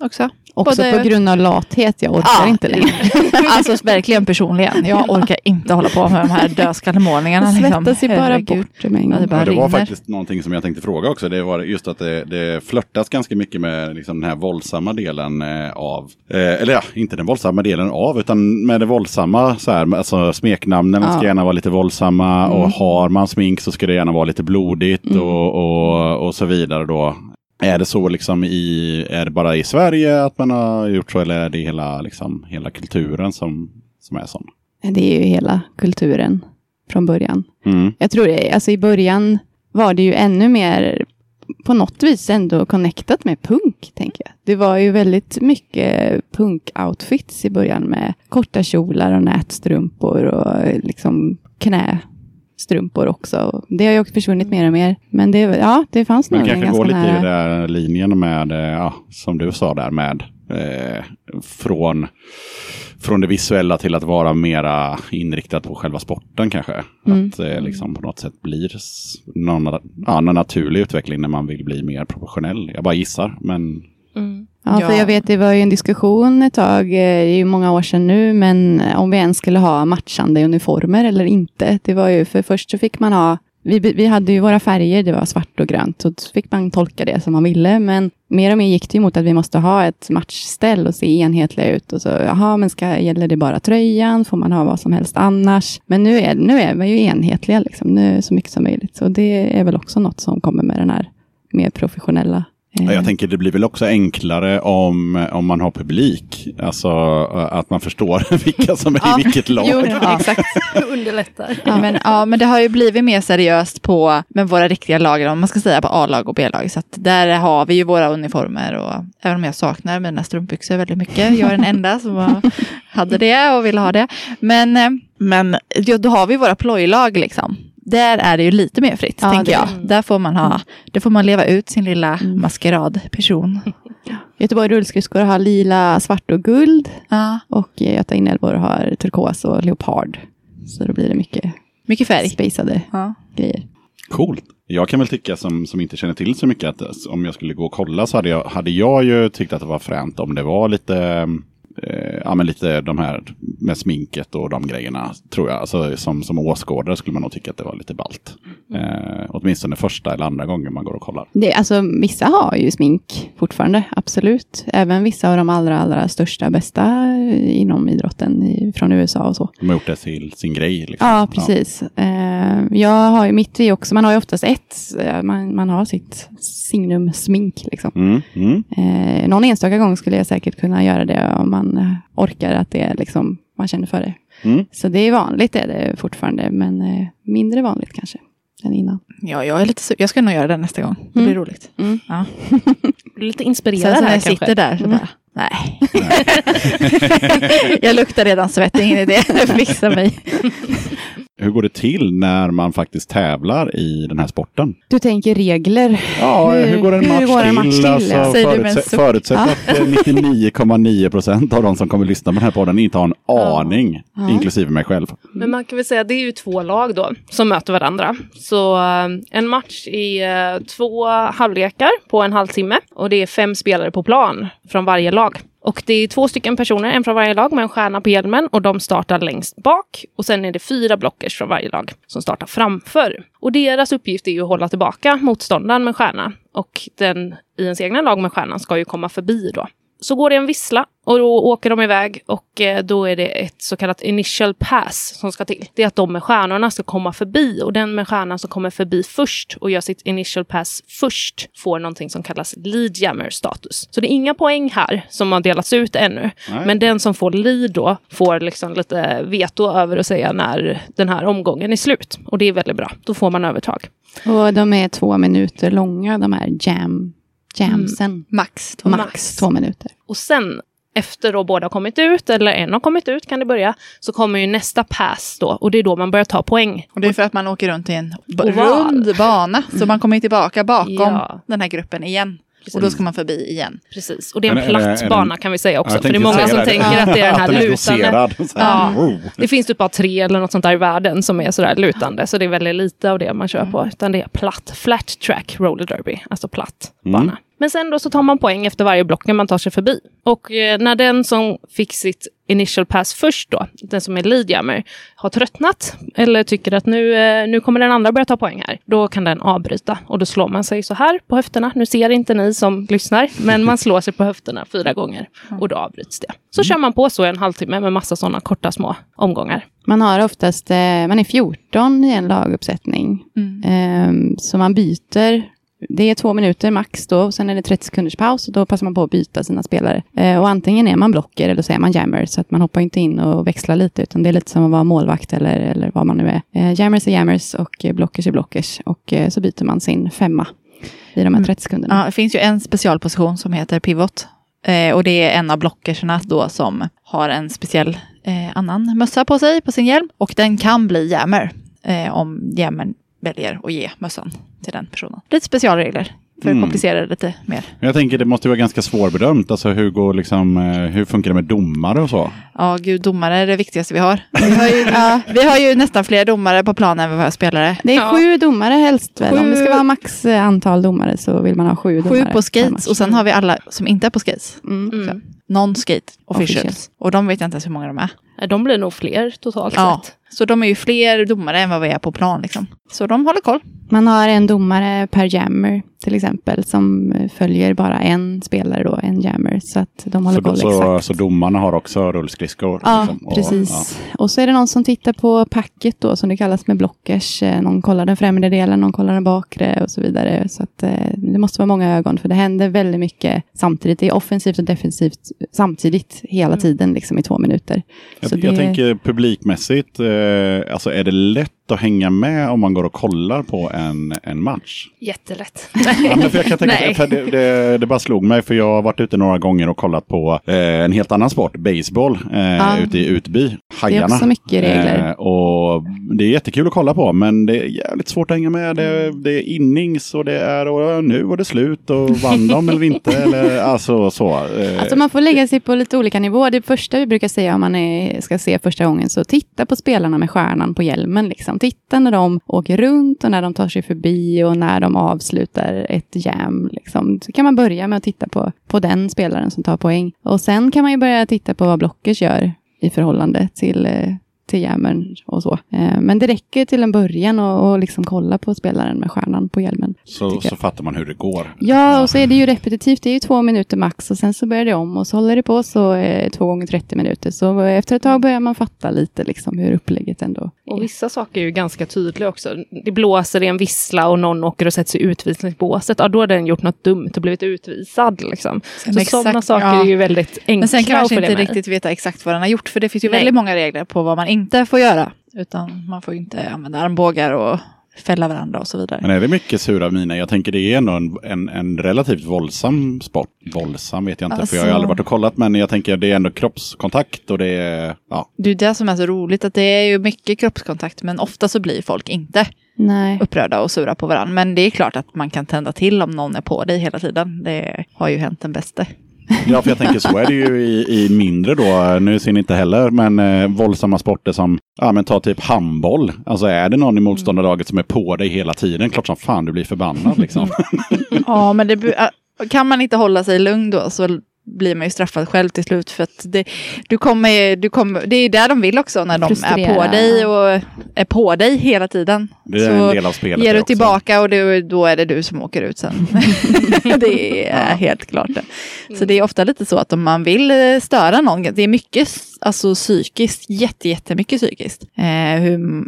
också. Också Både- på grund av lathet. Jag orkar Ja. inte längre. [LAUGHS] alltså verkligen personligen. Jag orkar inte hålla på med de här dödskallemålningarna. Det Liksom. svettas ju bara bort Ja, det bara Ja, det var rinner. faktiskt någonting som jag tänkte fråga också. Det var just att det, det flörtas ganska mycket med liksom den här våldsamma delen eh, av, eh, eller ja, inte den våldsamma delen av, utan med det våldsamma, så här, alltså smeknamnen Ja. ska gärna vara lite våldsamma och Mm. har man smink så ska det gärna vara lite blodigt Mm. och, och, och så vidare då. Är det så liksom i, är det bara i Sverige att man har gjort så eller är det hela, liksom, hela kulturen som, som är sån? Det är ju hela kulturen från början. Mm. Jag tror det, alltså i början var det ju ännu mer på något vis ändå connectat med punk, tänker jag. Det var ju väldigt mycket punk-outfits i början med korta kjolar och nätstrumpor och liksom knästrumpor också. Det har ju också försvunnit mer och mer. Men det, ja, det fanns nog en kanske ganska går lite i nära. den där linjen med, eh, ja, som du sa där, med eh, från, från det visuella till att vara mera inriktat på själva sporten kanske. Mm. Att det liksom på något sätt blir någon, ja, någon naturlig utveckling när man vill bli mer professionell. Jag bara gissar, men Mm. Ja, för Ja. jag vet det var ju en diskussion ett tag, eh, det är ju många år sedan nu, men om vi ens skulle ha matchande uniformer eller inte. Det var ju, för först så fick man ha, vi, vi hade ju våra färger, det var svart och grönt, så fick man tolka det som man ville, men mer och mer gick det ju mot att vi måste ha ett matchställ och se enhetliga ut. Och så, jaha, men ska, gäller det bara tröjan? Får man ha vad som helst annars? Men nu är, nu är vi ju enhetliga, liksom, nu så mycket som möjligt. Så det är väl också något som kommer med den här mer professionella Jag tänker det blir väl också enklare om, om man har publik. Alltså eh, att man förstår [LAUGHS] vilka som är Ja. i vilket lag. Jo, Ja. exakt. [LAUGHS] Underlättar. Ja. Men, ja, men det har ju blivit mer seriöst på med våra riktiga lag, om man ska säga på A-lag och B-lag. Så att där har vi ju våra uniformer och även om jag saknar mina strumpbyxor väldigt mycket. Jag är den enda som var, hade det och ville ha det. Men, eh, men ja, då har vi våra plojlag liksom. Där är det ju lite mer fritt, Ja, tänker det- jag. Där får man ha, där får man leva ut sin lilla Mm. maskeradperson. [LAUGHS] Göteborg rullskridskor har lila, svart och guld. Ja, Och eh, Göta inälvor har turkos och leopard. Så då blir det mycket mycket färg. spacade Ja. grejer. Coolt. Jag kan väl tycka som, som inte känner till så mycket att eh, om jag skulle gå och kolla så hade jag, hade jag ju tyckt att det var fränt om det var lite, eh, ja men lite de här med sminket och de grejerna tror jag. Alltså som, som åskådare skulle man nog tycka att det var lite ballt. Eh, åtminstone första eller andra gången man går och kollar. Det, alltså, vissa har ju smink fortfarande, absolut. Även vissa av de allra, allra största, bästa eh, inom idrotten i, från USA och så. De har gjort det till sin grej. Liksom. Ja, precis. Eh, jag har ju mitt i också, man har ju oftast ett, eh, man, man har sitt signum smink liksom. Mm, mm. Eh, någon enstaka gång skulle jag säkert kunna göra det om man eh, orkar att det är liksom, man känner för det. Mm. Så det är vanligt är det fortfarande, men eh, mindre vanligt kanske än innan. Ja, jag, är lite, su- jag ska nog göra det nästa gång. Det blir Mm. roligt. Mm. Ja. [LAUGHS] Lite Sen inspirerad så när här jag kanske. sitter där så Mm. bara, nej. [LAUGHS] [LAUGHS] jag luktar redan svett, ingen idé. Fixa mig. Hur går det till när man faktiskt tävlar i den här sporten? Du tänker regler. Ja, hur, Hur- går en match går en match till? till, Alltså, förutsätt, att eh, 99,9 procent av de som kommer lyssna på den här podden inte har en aning, Ja. inklusive mig själv. Men man kan väl säga att det är ju två lag då som möter varandra. Så eh, en match i eh, två halvlekar på en halvtimme och det är fem spelare på plan från varje lag. Och det är två stycken personer, en från varje lag med en stjärna på hjälmen och de startar längst bak. Och sen är det fyra blockers från varje lag som startar framför. Och deras uppgift är ju att hålla tillbaka motståndaren med stjärna. Och den i ens egna lag med stjärnan ska ju komma förbi då. Så går det en vissla och då åker de iväg och eh, då är det ett så kallat initial pass som ska till. Det är att de med stjärnorna ska komma förbi och den med stjärnan som kommer förbi först och gör sitt initial pass först får någonting som kallas lead jammer status. Så det är inga poäng här som har delats ut ännu. Nej. Men den som får lead då får liksom lite veto över att säga när den här omgången är slut. Och det är väldigt bra. Då får man övertag. Och de är två minuter långa, de här jam, jamsen. Max. två Max, max. två minuter. Och sen efter då båda har kommit ut, eller en har kommit ut kan det börja, så kommer ju nästa pass då. Och det är då man börjar ta poäng. Och det är för att man åker runt i en b- Oval. rund bana. Så man kommer tillbaka bakom Ja. den här gruppen igen. Precis. Och då ska man förbi igen. Precis. Och det är en Men är det- platt är bana kan vi säga också. För det är många som det. tänker att det är den här lutande. Ja. oh. Det finns typ bara tre eller något sånt där i världen som är sådär lutande. Så det är väldigt lite av det man kör på. Utan det är platt, flat track roller derby. Alltså platt Mm. bana. Men sen då så tar man poäng efter varje block när man tar sig förbi. Och eh, när den som fick sitt initial pass först då, den som är lead jammer, har tröttnat eller tycker att nu, eh, nu kommer den andra börja ta poäng här, då kan den avbryta. Och då slår man sig så här på höfterna. Nu ser inte ni som lyssnar, men man slår sig på höfterna fyra gånger och då avbryts det. Så kör man på så i en halvtimme med massa sådana korta små omgångar. Man har oftast, eh, man är 14 i en laguppsättning. Ehm, så man byter. Det är två minuter max då, och sen är det 30 sekunders paus och då passar man på att byta sina spelare. Eh, och antingen är man blocker eller så är man jammer, så att man hoppar inte in och växlar lite, utan det är lite som att vara målvakt eller, eller vad man nu är. Eh, jammers är jammers och blockers är blockers. Och eh, så byter man sin femma i de här 30 sekunderna. Ja, det finns ju en specialposition som heter pivot. Eh, och det är en av blockerserna då som har en speciell eh, annan mössa på sig, på sin hjälm. Och den kan bli jammer eh, om jammern väljer att ge mössan till den personen. Lite specialregler för att Mm. komplicera det lite mer. Men Jag tänker det måste vara ganska svårbedömt. Alltså hur, går liksom, eh, hur funkar det med domare och så? Ja, gud, domare är det viktigaste vi har. Vi har ju, [LAUGHS] vi har ju nästan fler domare på planen än vad vi har spelare. Det är Ja. sju domare helst väl? Om det ska Sju- vara max eh, antal domare så vill man ha sju domare. Sju på skates och sen har vi alla som inte är på skates. Mm. Mm. Non-skate officials. Officials. Och de vet jag inte ens hur många de är. De blir nog fler totalt Ja, sett. så de är ju fler domare än vad vi är på plan. Liksom. Så de håller koll. Man har en domare per jammer till exempel som följer bara en spelare då, en jammer. Så att de håller Så, koll så, exakt. så domarna har också rullskridskor? Ja, liksom, och- precis. Och så är det någon som tittar på packet då, som det kallas med blockers. Eh, Någon kollar den främre delen, någon kollar den bakre och så vidare. Så att, eh, det måste vara många ögon, för det händer väldigt mycket samtidigt. Det är offensivt och defensivt samtidigt hela tiden, liksom i två minuter. Jag, det- tänker publikmässigt, eh, alltså är det lätt att hänga med om man går och kollar på en, en match? Jättelätt. Ja, men för jag kan tänka, för det, det, det bara slog mig, för jag har varit ute några gånger och kollat på eh, en helt annan sport, baseball, eh, Ja. ute i Utby, Hajarna. också mycket regler. Eh, och det är jättekul att kolla på, men det är jävligt svårt att hänga med. Det, det är innings och det är och nu var det slut och vann de eller inte. [LAUGHS] Eller, alltså så. Eh, Alltså man får lägga sig på lite olika nivåer. Det första vi brukar säga om man är, ska se första gången, så titta på spelarna med stjärnan på hjälmen. Liksom. Liksom titta när de åker runt och när de tar sig förbi och när de avslutar ett jam. Liksom. Så kan man börja med att titta på, på den spelaren som tar poäng. Och sen kan man ju börja titta på vad Blockers gör i förhållande till, eh, till jammen och så. Eh, Men det räcker till en början och, och liksom kolla på spelaren med stjärnan på hjälmen. så, så fattar man hur det går. Ja, och så är det ju repetitivt. Det är ju två minuter max och sen så börjar det om och så håller det på så eh, två gånger 30 minuter. Så efter ett tag börjar man fatta lite liksom hur upplägget ändå Och är. vissa saker är ju ganska tydliga också. Det blåser i en vissla och någon åker och sätter sig i utvisningsbåset. Ja, då har den gjort något dumt och blivit utvisad. Liksom. Så exakt, sådana saker ja. är ju väldigt enkla Men sen kan man att kanske inte med. riktigt veta exakt vad den har gjort. För det finns ju Nej. väldigt många regler på vad man inte får göra. Utan man får inte använda armbågar och fälla varandra och så vidare. Men är det mycket sura miner? Jag tänker det är ändå en, en, en relativt våldsam sport. Våldsam vet jag inte, för jag har Alltså- aldrig varit och kollat. Men jag tänker det är ändå kroppskontakt och det är, ja. Det är det som är så roligt, att det är ju mycket kroppskontakt, men ofta så blir folk inte Nej. upprörda och sura på varandra. Men det är klart att man kan tända till om någon är på dig hela tiden. Det har ju hänt den bästa. Ja, för jag tänker så är det ju i, i mindre då, nu ser ni inte heller, men eh, våldsamma sporter som, ja men ta typ handboll. Alltså är det någon i motståndarlaget som är på dig hela tiden, klart som fan du blir förbannad liksom. [LAUGHS] Ja, men det, äh, kan man inte hålla sig lugn då så blir man ju straffad själv till slut. För att det, du kommer, du kommer, det är ju där de vill också när de är på dig och är på dig hela tiden. Det är Så en del av spelet. Ger du också. tillbaka och det, då är det du som åker ut sen. [LAUGHS] [LAUGHS] det är helt klart det. Så det är ofta lite så att om man vill eh, störa någon, det är mycket alltså, psykiskt, jätte, jättemycket psykiskt. Eh, hur,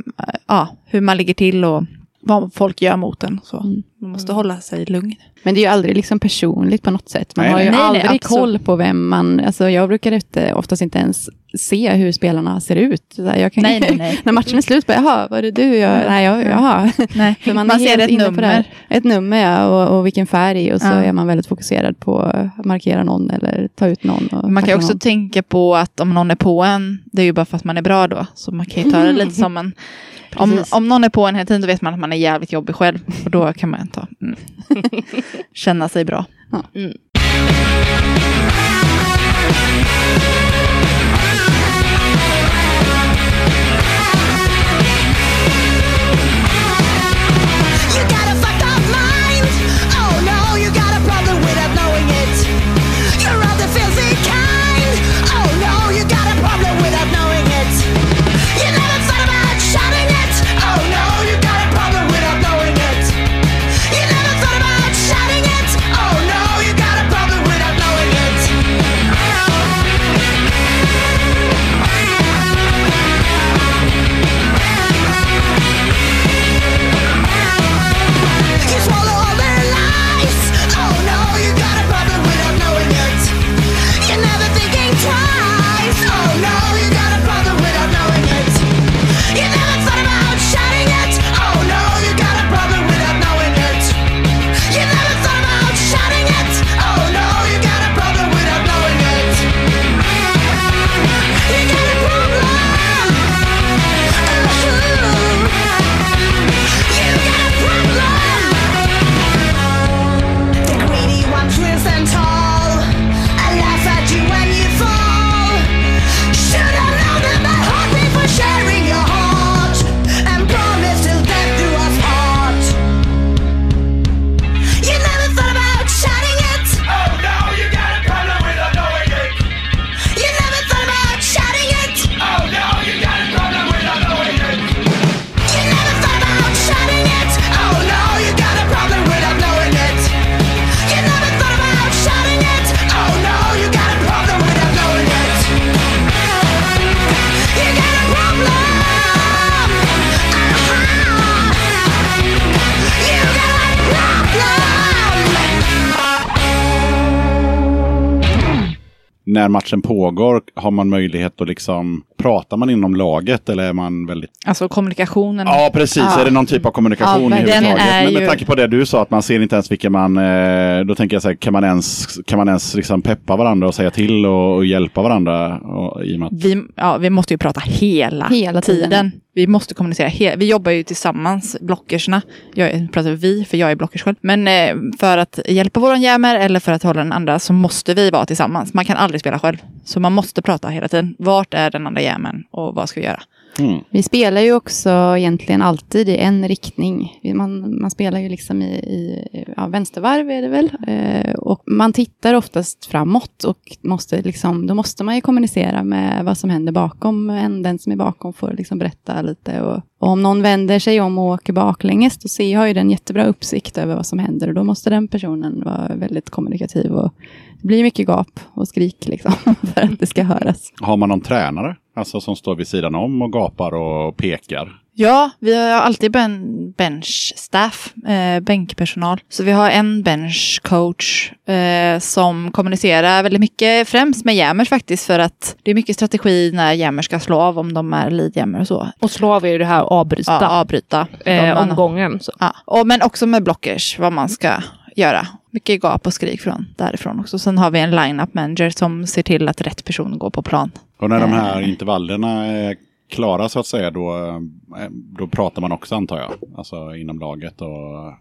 ja, hur man ligger till och vad folk gör mot en. Så. Mm. Man måste hålla sig lugn. Men det är ju aldrig liksom personligt på något sätt. Man Nej, har ju nej. Nej, nej, aldrig absolut. koll på vem man... Alltså jag brukar inte, oftast inte ens se hur spelarna ser ut. Jag kan, Nej, nej, nej. [LAUGHS] när matchen är slut, bara, jaha, var det du? Jag, nej, jag, jaha. Nej, För man, är ser ett nummer. Ett nummer, ja, och, och vilken färg. Och så Ja. är man väldigt fokuserad på att markera någon eller ta ut någon. Och Man kan ju också någon. tänka på att om någon är på en, det är ju bara för att man är bra då. Så man kan ju ta det lite [LAUGHS] som en... Om, om någon är på en hela tiden, då vet man att man är jävligt jobbig själv. Och då kan man ta, mm, [LAUGHS] känna sig bra. You när matchen pågår, har man möjlighet att liksom, pratar man inom laget eller är man väldigt... Alltså kommunikationen. Ja, precis. Ja. Är det någon typ av kommunikation Ja, överhuvudtaget? Men med ju- tanke på det du sa, att man ser inte ens vilka man... Eh, då tänker jag så här, kan man ens, kan man ens liksom peppa varandra och säga till och, och hjälpa varandra? Och, i och med att, Vi, ja, vi måste ju prata hela, Hela tiden. tiden. Vi måste kommunicera. Vi jobbar ju tillsammans, blockersna. Jag pratar vi, för jag är blockers själv. Men eh, för att hjälpa våran jämer eller för att hålla den andra så måste vi vara tillsammans. Man kan aldrig spela själv. Så man måste prata hela tiden. Vart är den andra jämern och vad ska vi göra? Mm. Vi spelar ju också egentligen alltid i en riktning. Man, man spelar ju liksom i, i ja, vänstervarv är det väl. Eh, och man tittar oftast framåt och måste liksom, då måste man ju kommunicera med vad som händer bakom. En, den som är bakom får liksom berätta lite. Och, och om någon vänder sig om och åker baklänges, då ser, har ju den jättebra uppsikt över vad som händer. Och då måste den personen vara väldigt kommunikativ. Och det blir mycket gap och skrik liksom, [LAUGHS] för att det ska höras. Har man någon tränare? Alltså som står vid sidan om och gapar och pekar? Ja, vi har alltid ben, benchstaff, eh, bänkpersonal. Så vi har en benchcoach eh, som kommunicerar väldigt mycket, främst med jammers faktiskt, för att det är mycket strategi när jammers ska slå av om de är lead och så. Och slå av är ju det här avbryta Ja, avbryta. eh, omgången. Så. Ja, och, men också med blockers, vad man ska göra. Mycket gap och skrik från därifrån också. Sen har vi en line-up manager som ser till att rätt person går på plan. Och när de Eh. här intervallerna är klara så att säga, då, eh, då pratar man också antar jag. Alltså inom laget och...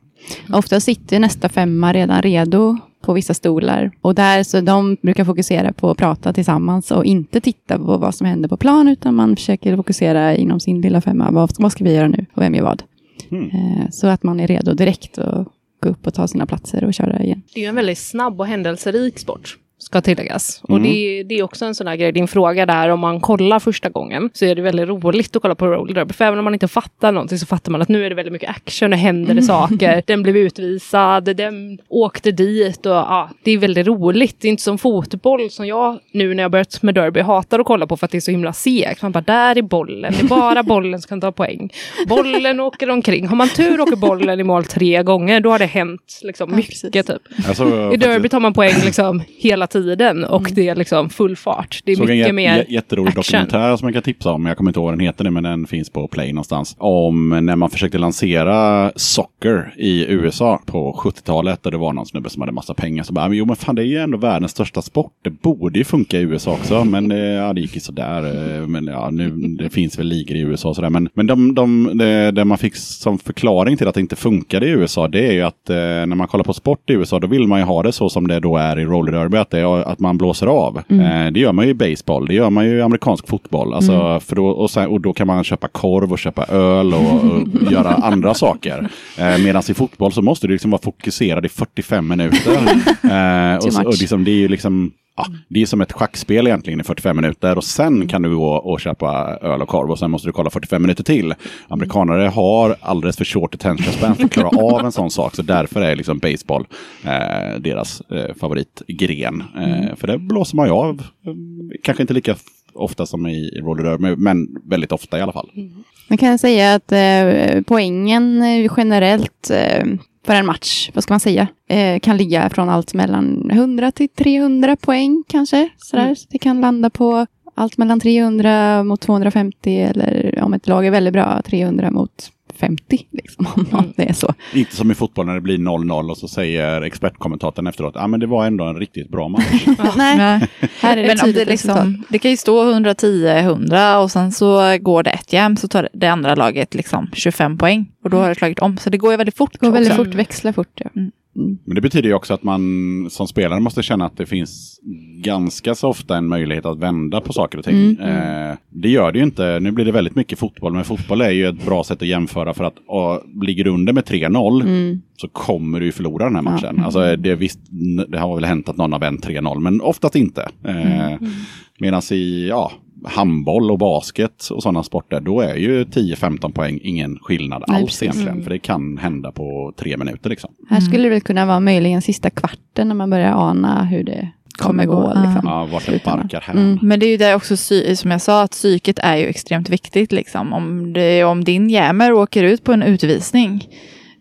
Ofta sitter nästa femma redan redo på vissa stolar. Och där så de brukar fokusera på att prata tillsammans och inte titta på vad som händer på plan, utan man försöker fokusera inom sin lilla femma. Vad, vad ska vi göra nu och vem gör vad? Mm. Eh, så att man är redo direkt att gå upp och ta sina platser och köra igen. Det är ju en väldigt snabb och händelserik sport. Ska tilläggas. Och Mm. det, är- det är också en sån här grej, din fråga där om man kollar första gången så är det väldigt roligt att kolla på roller derby. För även om man inte fattar någonting så fattar man att nu är det väldigt mycket action, nu händer det saker. Den blev utvisad, den åkte dit och ja, det är väldigt roligt. Det är inte som fotboll som jag nu när jag börjat med derby hatar att kolla på för att det är så himla segt. Man bara, där är bollen, det är bara [LAUGHS] bollen som kan ta poäng. Bollen åker omkring. Har man tur åker bollen i mål tre gånger, då har det hänt liksom, mycket. Typ. Såg I derby tar man poäng liksom hela tiden och det är liksom full fart. Det är såg en mycket jä- mer jä- jätterolig action. dokumentär som jag kan tipsa om. Jag kommer inte ihåg vad den heter nu, men den finns på Play någonstans. Om när man försökte lansera socker i USA på 70-talet. Där det var någon snubbe som hade massa pengar. Så bara, men jo men fan det är ju ändå världens största sport. Det borde ju funka i USA också. Men eh, ja, det gick ju sådär. eh, Men ja, nu det finns väl ligor i USA och sådär. Men, men de, de, det, det man fick som förklaring till att det inte funkade i USA. Det är ju att eh, när man kollar på sport i USA. Då vill man ju ha det så som det då är i roller derby. Är, att man blåser av. Eh, det gör man ju i baseball. Det gör man ju i amerikansk fotboll. Alltså, för då, och, sen, och då kan man köpa korv och köpa öl och, och [LAUGHS] göra andra saker. Eh, Medan i fotboll så måste du liksom vara fokuserad i 45 minuter. [LAUGHS] eh, och, och liksom, det är ju liksom Ja, det är som ett schackspel egentligen i 45 minuter och sen kan du gå och köpa öl och korv och sen måste du kolla 45 minuter till. Amerikanare har alldeles för short attention span för att klara av en sån sak så därför är liksom baseball eh, deras eh, favoritgren. Eh, för det blåser man ju av, eh, kanske inte lika ofta som i roller derby, men väldigt ofta i alla fall. Man kan säga att eh, poängen eh, generellt eh, för en match, vad ska man säga, eh, kan ligga från allt mellan 100 till 300 poäng kanske. Sådär. Så det kan landa på allt mellan 300 mot 250 eller om ett lag är väldigt bra, 300 mot 50. Liksom, om det är så. Inte som i fotboll när det blir 0-0 och så säger expertkommentatorn efteråt, ja ah, men det var ändå en riktigt bra match. [LAUGHS] Nej, här är det Men det, liksom, det kan ju stå 110-100 och sen så går det ett jam så tar det andra laget liksom 25 poäng. Och då har det slagit om. Så det går ju väldigt fort. Det går väldigt också. fort, växlar fort. Ja. Mm. Mm. Men det betyder ju också att man som spelare måste känna att det finns ganska så ofta en möjlighet att vända på saker och ting. Mm. Eh, det gör det ju inte. Nu blir det väldigt mycket fotboll, men fotboll är ju ett bra sätt att jämföra för att och, ligger du under med 3-0 Mm. så kommer du ju förlora den här Ja. matchen. Alltså, det, är visst, det har väl hänt att någon har vänt 3-0, men oftast inte. Eh, Mm. Medan i ja, handboll och basket och sådana sporter, då är ju 10-15 poäng ingen skillnad Nej, alls precis. egentligen. Mm. För det kan hända på tre minuter liksom. Här skulle det väl kunna vara möjligen sista kvarten när man börjar ana hur det kommer gå. Liksom. Ja, vart det barkar här. Mm. Men det är ju där också, som jag sa, att psyket är ju extremt viktigt. Liksom. Om, det, om din jämer åker ut på en utvisning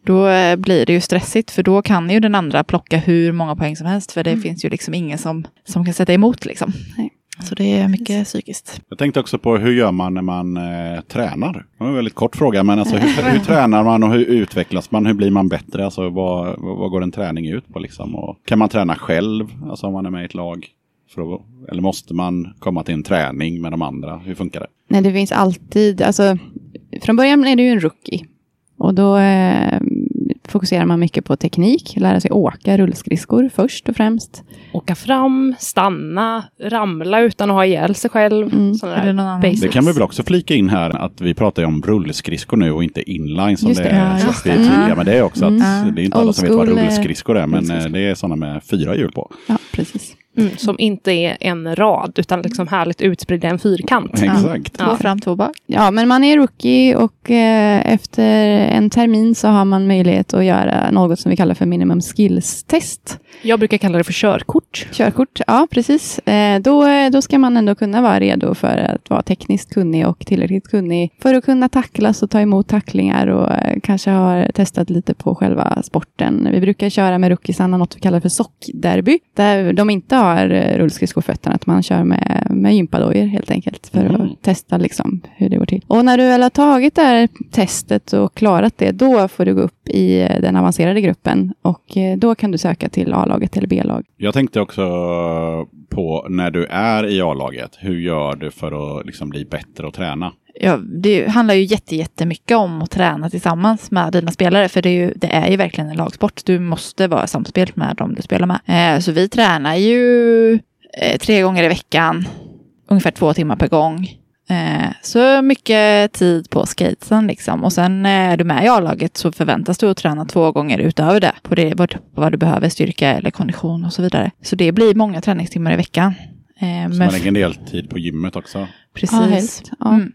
då eh, blir det ju stressigt för då kan ju den andra plocka hur många poäng som helst för det finns ju liksom ingen som, som kan sätta emot liksom. Nej. Så det är mycket psykiskt. Jag tänkte också på hur gör man när man eh, tränar? Det var en väldigt kort fråga, men alltså, hur, hur [LAUGHS] tränar man och hur utvecklas man? Hur blir man bättre? Alltså, vad, vad går en träning ut på? Liksom? Och kan man träna själv, alltså om man är med i ett lag? För att, eller måste man komma till en träning med de andra? Hur funkar det? Nej, det finns alltid, alltså från början är du ju en rookie. Och då eh, fokuserar man mycket på teknik, lära sig åka rullskridskor först och främst. Åka fram, stanna, ramla utan att ha ihjäl sig själv. Mm. Det kan vi väl också flika in här att vi pratar ju om rullskridskor nu och inte inline som Just det, det, är. ja, att det är tydliga med det också. Att Mm. Det är inte alla som vet vad rullskridskor är, men eh, rullskridskor. det är sådana med fyra hjul på. Ja, precis. Mm, som inte är en rad utan liksom härligt utspridd i en fyrkant. Exakt. Två fram, två bak. Ja, men man är rookie och eh, efter en termin så har man möjlighet att göra något som vi kallar för minimum skills-test. Jag brukar kalla det för körkort. Körkort, ja precis. Eh, då, då ska man ändå kunna vara redo för att vara tekniskt kunnig och tillräckligt kunnig för att kunna tacklas och ta emot tacklingar och eh, kanske har testat lite på själva sporten. Vi brukar köra med rookiesarna något vi kallar för sockderby, där de inte har eh, rullskridskofötterna, att man kör med, med gympadojor helt enkelt för Mhm. att testa liksom hur det går till. Och när du väl har tagit det här testet och klarat det, då får du gå upp i eh, den avancerade gruppen och eh, då kan du söka till A-laget eller B-lag. Jag tänkte också på när du är i A-laget, hur gör du för att liksom bli bättre och träna? Ja, det handlar ju jätte, jättemycket om att träna tillsammans med dina spelare. För det är ju, det är ju verkligen en lagsport. Du måste vara samspelt med dem du spelar med. Eh, så vi tränar ju eh, tre gånger i veckan. Ungefär två timmar per gång. Eh, så mycket tid på skatesen liksom. Och sen är du med i A-laget så förväntas du att träna två gånger utöver det. På det vad, vad du behöver, styrka eller kondition och så vidare. Så det blir många träningstimmar i veckan. Så man lägger en del tid på gymmet också. precis. Ja, helst. Ja, Mm.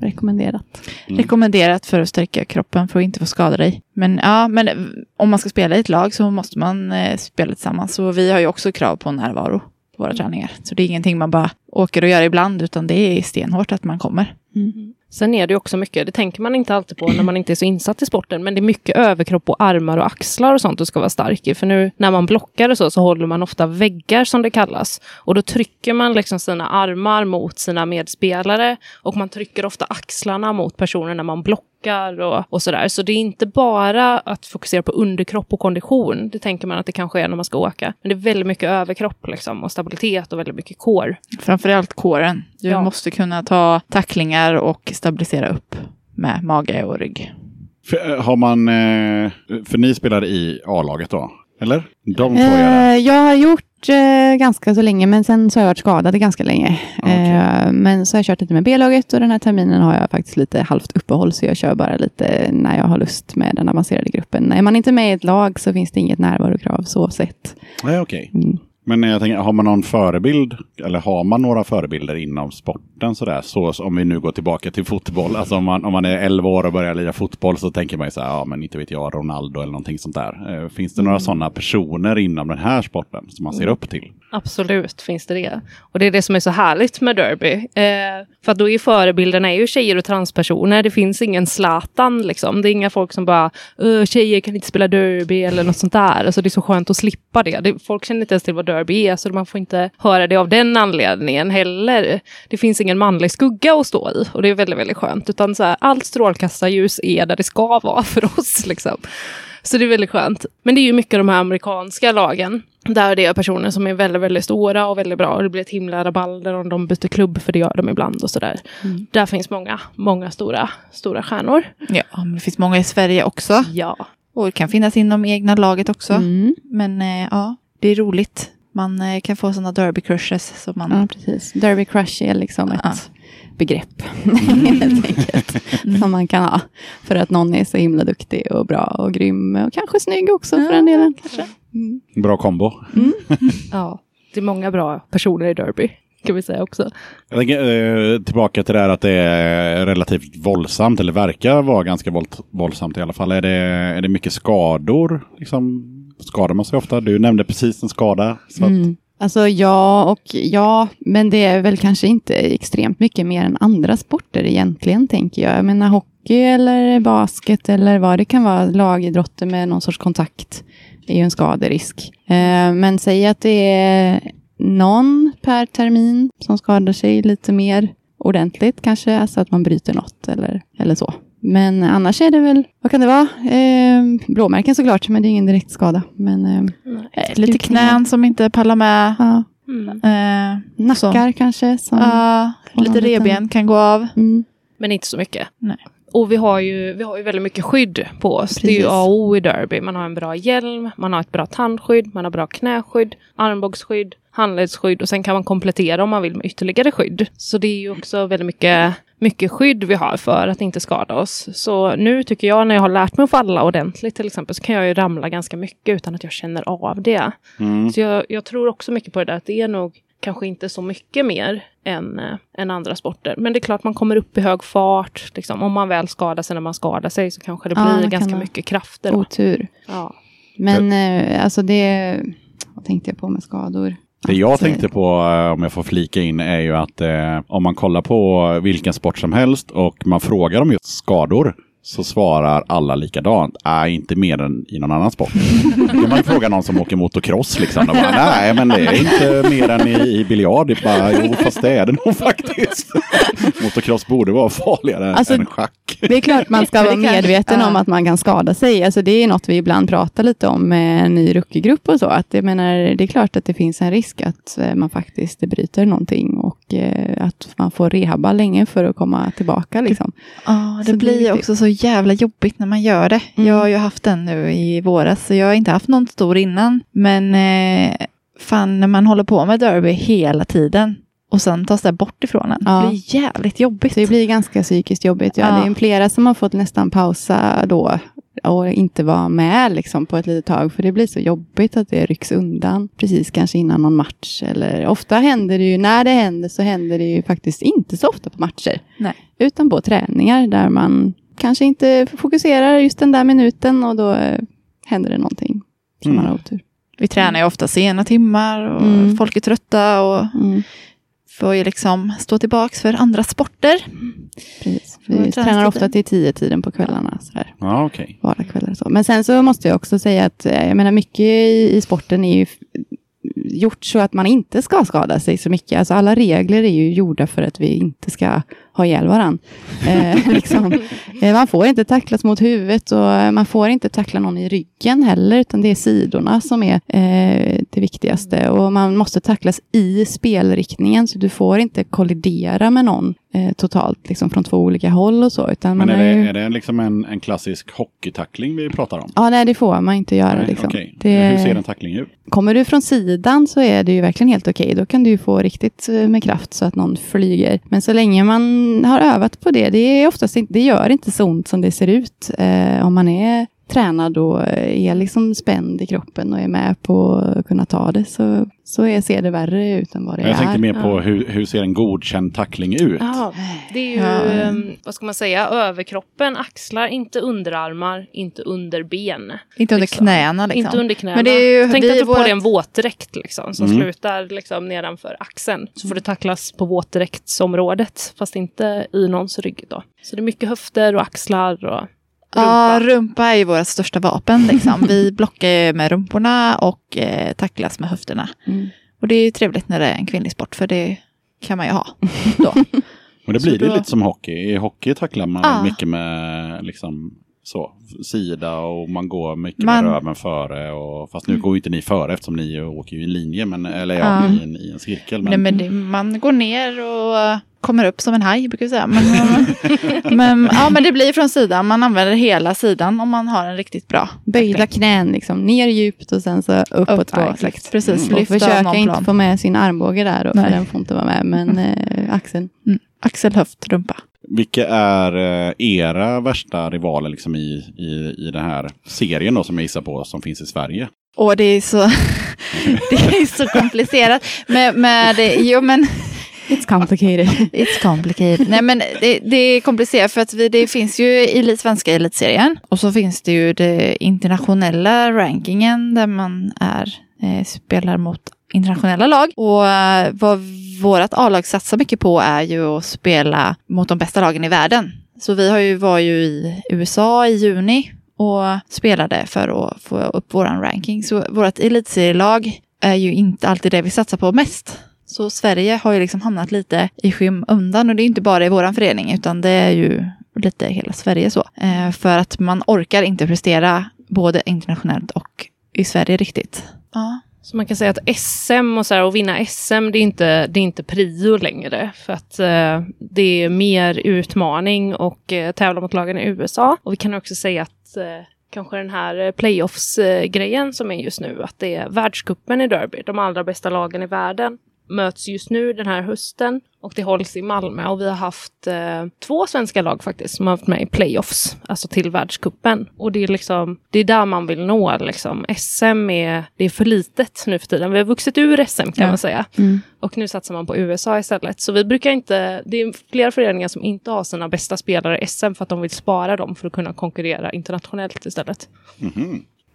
Rekommenderat. Mm. Rekommenderat för att stärka kroppen för att inte få skada dig. Men ja, men eh, om man ska spela i ett lag så måste man eh, spela tillsammans. Så vi har ju också krav på närvaro på våra träningar. Så det är ingenting man bara åker och gör ibland, utan det är stenhårt att man kommer. Sen är det också mycket, det tänker man inte alltid på när man inte är så insatt i sporten, men det är mycket överkropp och armar och axlar och sånt du ska vara stark i. För nu när man blockar och så, så håller man ofta väggar som det kallas. Och då trycker man liksom sina armar mot sina medspelare och man trycker ofta axlarna mot personerna när man blockar och, och sådär. Så det är inte bara att fokusera på underkropp och kondition. Det tänker man att det kanske är när man ska åka. Men det är väldigt mycket överkropp liksom, och stabilitet och väldigt mycket core. Framförallt kåren. Du Ja. måste kunna ta tacklingar och stabilisera upp med mage och rygg. För, eh, har man, eh, för ni spelar i A-laget då? Eller? De det. Eh, jag har gjort eh, ganska så länge, men sen så har jag varit skadad ganska länge. Okej. Eh, men så har jag kört lite med B-laget och den här terminen har jag faktiskt lite halvt uppehåll, så jag kör bara lite när jag har lust med den avancerade gruppen. Är man inte med i ett lag så finns det inget närvarokrav så sett. Nej, okej. Mm. Men jag tänker, har man någon förebild, eller har man några förebilder inom sporten sådär? Så om vi nu går tillbaka till fotboll, alltså om man, om man är 11 år och börjar lira fotboll så tänker man ju så här, ja men inte vet jag, Ronaldo eller någonting sånt där. Eh, Finns det några sådana personer inom den här sporten som man ser upp till? Absolut finns det det. Och det är det som är så härligt med Derby. Eh, för att då är ju förebilderna är ju tjejer och transpersoner. Det finns ingen Zlatan liksom. Det är inga folk som bara "Öh, tjejer kan inte spela Derby eller något sånt där. Alltså det är så skönt att slippa det. det. Folk känner inte ens till vad Derby är så man får inte höra det av den anledningen heller. Det finns ingen manlig skugga att stå i och det är väldigt, väldigt skönt. Utan så här, allt strålkastarljus är där det ska vara [LAUGHS] för oss liksom. Så det är väldigt skönt. Men det är ju mycket de här amerikanska lagen. Där det är personer som är väldigt, väldigt stora och väldigt bra. Och det blir ett himla rabalder om de byter klubb, för det gör de ibland och sådär. Där finns många, många stora, stora stjärnor. Ja, men det finns många i Sverige också. Ja. Och det kan finnas inom egna laget också. Mm. Men eh, ja, det är roligt. Man eh, kan få sådana derby crushes som man... Ja, precis. Derby crush är liksom ett Ja. begrepp [LAUGHS] helt enkelt, som man kan ha. För att någon är så himla duktig och bra och grym och kanske snygg också för den delen. Mm. Bra kombo. [LAUGHS] ja. Det är många bra personer i Derby, kan vi säga också. Jag tänker eh, tillbaka till det här att det är relativt våldsamt, eller verkar vara ganska våld, våldsamt i alla fall. Är det, är det mycket skador? Liksom, skadar man sig ofta? Du nämnde precis en skada. Så att, mm. Alltså ja och ja, men det är väl kanske inte extremt mycket mer än andra sporter egentligen, tänker jag. Jag menar, hockey eller basket eller vad det kan vara, lagidrotter med någon sorts kontakt. Är ju en skaderisk. Eh, men säg att det är någon per termin som skadar sig lite mer ordentligt kanske, alltså att man bryter något eller, eller så. Men annars är det väl, vad kan det vara? Eh, blåmärken såklart, men det är ingen direkt skada. Men, eh, Eh, Lite knän som inte pallar med. ja, Mm. Eh, nackar kanske. Som, ja, lite revben kan gå av. mm, Men inte så mycket. Nej. Och vi har, ju, vi har ju väldigt mycket skydd på oss. Det är ju Precis. A och O i derby. Man har en bra hjälm, man har ett bra tandskydd, man har bra knäskydd, armbågsskydd, handledsskydd och sen kan man komplettera om man vill med ytterligare skydd. Så det är ju också väldigt mycket, mycket skydd vi har för att inte skada oss. Så nu tycker jag när jag har lärt mig att falla ordentligt till exempel så kan jag ju ramla ganska mycket utan att jag känner av det. Mm. Så jag, jag tror också mycket på det där att det är nog kanske inte så mycket mer än, eh, än andra sporter. Men det är klart man kommer upp i hög fart. Liksom. Om man väl skadar sig när man skadar sig så kanske det Ja, blir ganska mycket krafter. otur. Ja. Men eh, alltså det, vad tänkte jag på med skador? Det jag tänkte på, eh, om jag får flika in, är ju att eh, om man kollar på vilken sport som helst och man frågar om just skador så svarar alla likadant. Nej, inte mer än i någon annan sport. Då kan man fråga någon som åker motocross liksom. De bara, Nej, men det är inte mer än i, i biljard. Det är bara, jo, fast det är det nog faktiskt. [LAUGHS] motocross borde vara farligare Alltså, än schack. Det är klart man ska det vara kanske- medveten om att man kan skada sig. Alltså det är något vi ibland pratar lite om med en ny rookiegrupp och så. Att jag menar, det är klart att det finns en risk att eh, man faktiskt bryter någonting och eh, att man får rehabba länge för att komma tillbaka. Liksom. Ja, Så det det är blir viktigt. också så jävla jobbigt när man gör det. Mm. Jag har ju haft den nu i våras, så jag har inte haft någon stor innan. Men eh, fan, när man håller på med derby hela tiden och sen tas det bort ifrån en. Ja. Det blir jävligt jobbigt. Det blir ganska psykiskt jobbigt. Ja, Ja. Det är flera som har fått nästan pausa då och inte vara med liksom, på ett litet tag. För det blir så jobbigt att det rycks undan precis kanske innan någon match. Eller, ofta händer det ju, när det händer så händer det ju faktiskt inte så ofta på matcher. Nej. Utan på träningar där man kanske inte fokuserar just den där minuten och då eh, händer det någonting som Mm. man har otur. Vi tränar ju ofta sena timmar och Mm. folk är trötta och Mm, får ju liksom stå tillbaks för andra sporter. precis. Vi träna tränar ofta till tio tiden på kvällarna. Sådär. Ja, okej. vardagskvällar och så. Men sen så måste jag också säga att eh, jag menar mycket i, i sporten är ju gjort så att man inte ska skada sig så mycket. Alltså alla regler är ju gjorda för att vi inte ska ha ihjäl varandra. Eh, [LAUGHS] liksom. eh, man får inte tacklas mot huvudet och eh, man får inte tackla någon i ryggen heller, utan det är sidorna som är eh, det viktigaste. Och man måste tacklas i spelriktningen, så du får inte kollidera med någon eh, totalt, liksom från två olika håll och så. Utan Men man är det, ju... är det liksom en, en klassisk hockeytackling vi pratar om? Ja, nej, det får man inte göra. Nej, liksom. okej. det, Hur ser en tackling ut? Kommer du från sidan så är det ju verkligen helt okej. Då kan du ju få riktigt eh, med kraft så att någon flyger. Men så länge man har övat på det, det, är oftast inte, det gör inte så ont som det ser ut. Eh, om man är tränad och eh, är liksom spänd i kroppen och är med på att kunna ta det så, så är, ser det värre ut än vad det Jag är. tänkte mer på Ja. hur, hur ser en godkänd tackling ut? Ja, det är ju, Ja. ehm, vad ska man säga, överkroppen, axlar, inte underarmar, inte underben. Inte under Liksom. knäna liksom. Inte under knäna. Men det är ju- Tänk att du får vårat- dig en våtdräkt liksom, som Mm. slutar liksom, nedanför axeln. Så får du tacklas på våtdräktsområdet, fast inte i någons rygg. Då. Så det är mycket höfter och axlar och Ja, rumpa. rumpa är ju vårt största vapen. Liksom. [LAUGHS] Vi blockar ju med rumporna och eh, tacklas med höfterna. Mm. Och det är ju trevligt när det är en kvinnlig sport, för det kan man ju ha. Då. [LAUGHS] Men det blir det då- lite som hockey. I hockey tacklar man Ja. mycket med liksom så, sida och man går mycket Man- med röven före. Och, fast nu går ju inte ni före eftersom ni åker ju i en linje, men, eller ja, Ja. i, en, i en cirkel. Men, Nej, men det, man går ner och kommer upp som en haj, brukar vi säga. Men, [LAUGHS] men, ja, men det blir från sidan. Man använder hela sidan om man har en riktigt bra. Böjda knän, liksom, ner djupt och sen så uppåt. Upp exakt. Precis, Mm. Lyfta försöka någon inte plan. få med sin armbåge där, då, för den får inte vara med. Men eh, axeln. Mm. Axel, höft, rumpa. Vilka är eh, era värsta rivaler liksom i, i, i den här serien då, som jag gissar på som finns i Sverige? Och det är så, [LAUGHS] det är så komplicerat. Med, med, jo, men It's complicated. It's complicated. Nej men det, det är komplicerat för att vi, det finns ju i svenska elitserien och så finns det ju det internationella rankingen där man är, eh, spelar mot internationella lag. Och eh, vad vårt A-lag satsar mycket på är ju att spela mot de bästa lagen i världen. Så vi har ju, var ju i USA i juni och spelade för att få upp våran ranking. Så vårt elitserielag är ju inte alltid det vi satsar på mest. Så Sverige har ju liksom hamnat lite i skymundan och det är inte bara i våran förening utan det är ju lite hela Sverige så. Eh, för att man orkar inte prestera både internationellt och i Sverige riktigt. Ja. Så man kan säga att SM och, så här, att vinna SM, det är, inte, det är inte prio längre. För att eh, det är mer utmaning och eh, tävla mot lagen i USA. Och vi kan också säga att eh, kanske den här eh, playoffs-grejen eh, som är just nu, att det är världskuppen i Derby, de allra bästa lagen i världen möts just nu den här hösten och det hålls i Malmö och vi har haft eh, två svenska lag faktiskt som har varit med i playoffs, alltså till världskuppen. Och det är liksom, det är där man vill nå liksom. SM är, det är för litet nu för tiden. Vi har vuxit ur SM kan Ja. man säga. Mm. Och nu satsar man på USA istället. Så vi brukar inte, det är flera föreningar som inte har sina bästa spelare i SM för att de vill spara dem för att kunna konkurrera internationellt istället.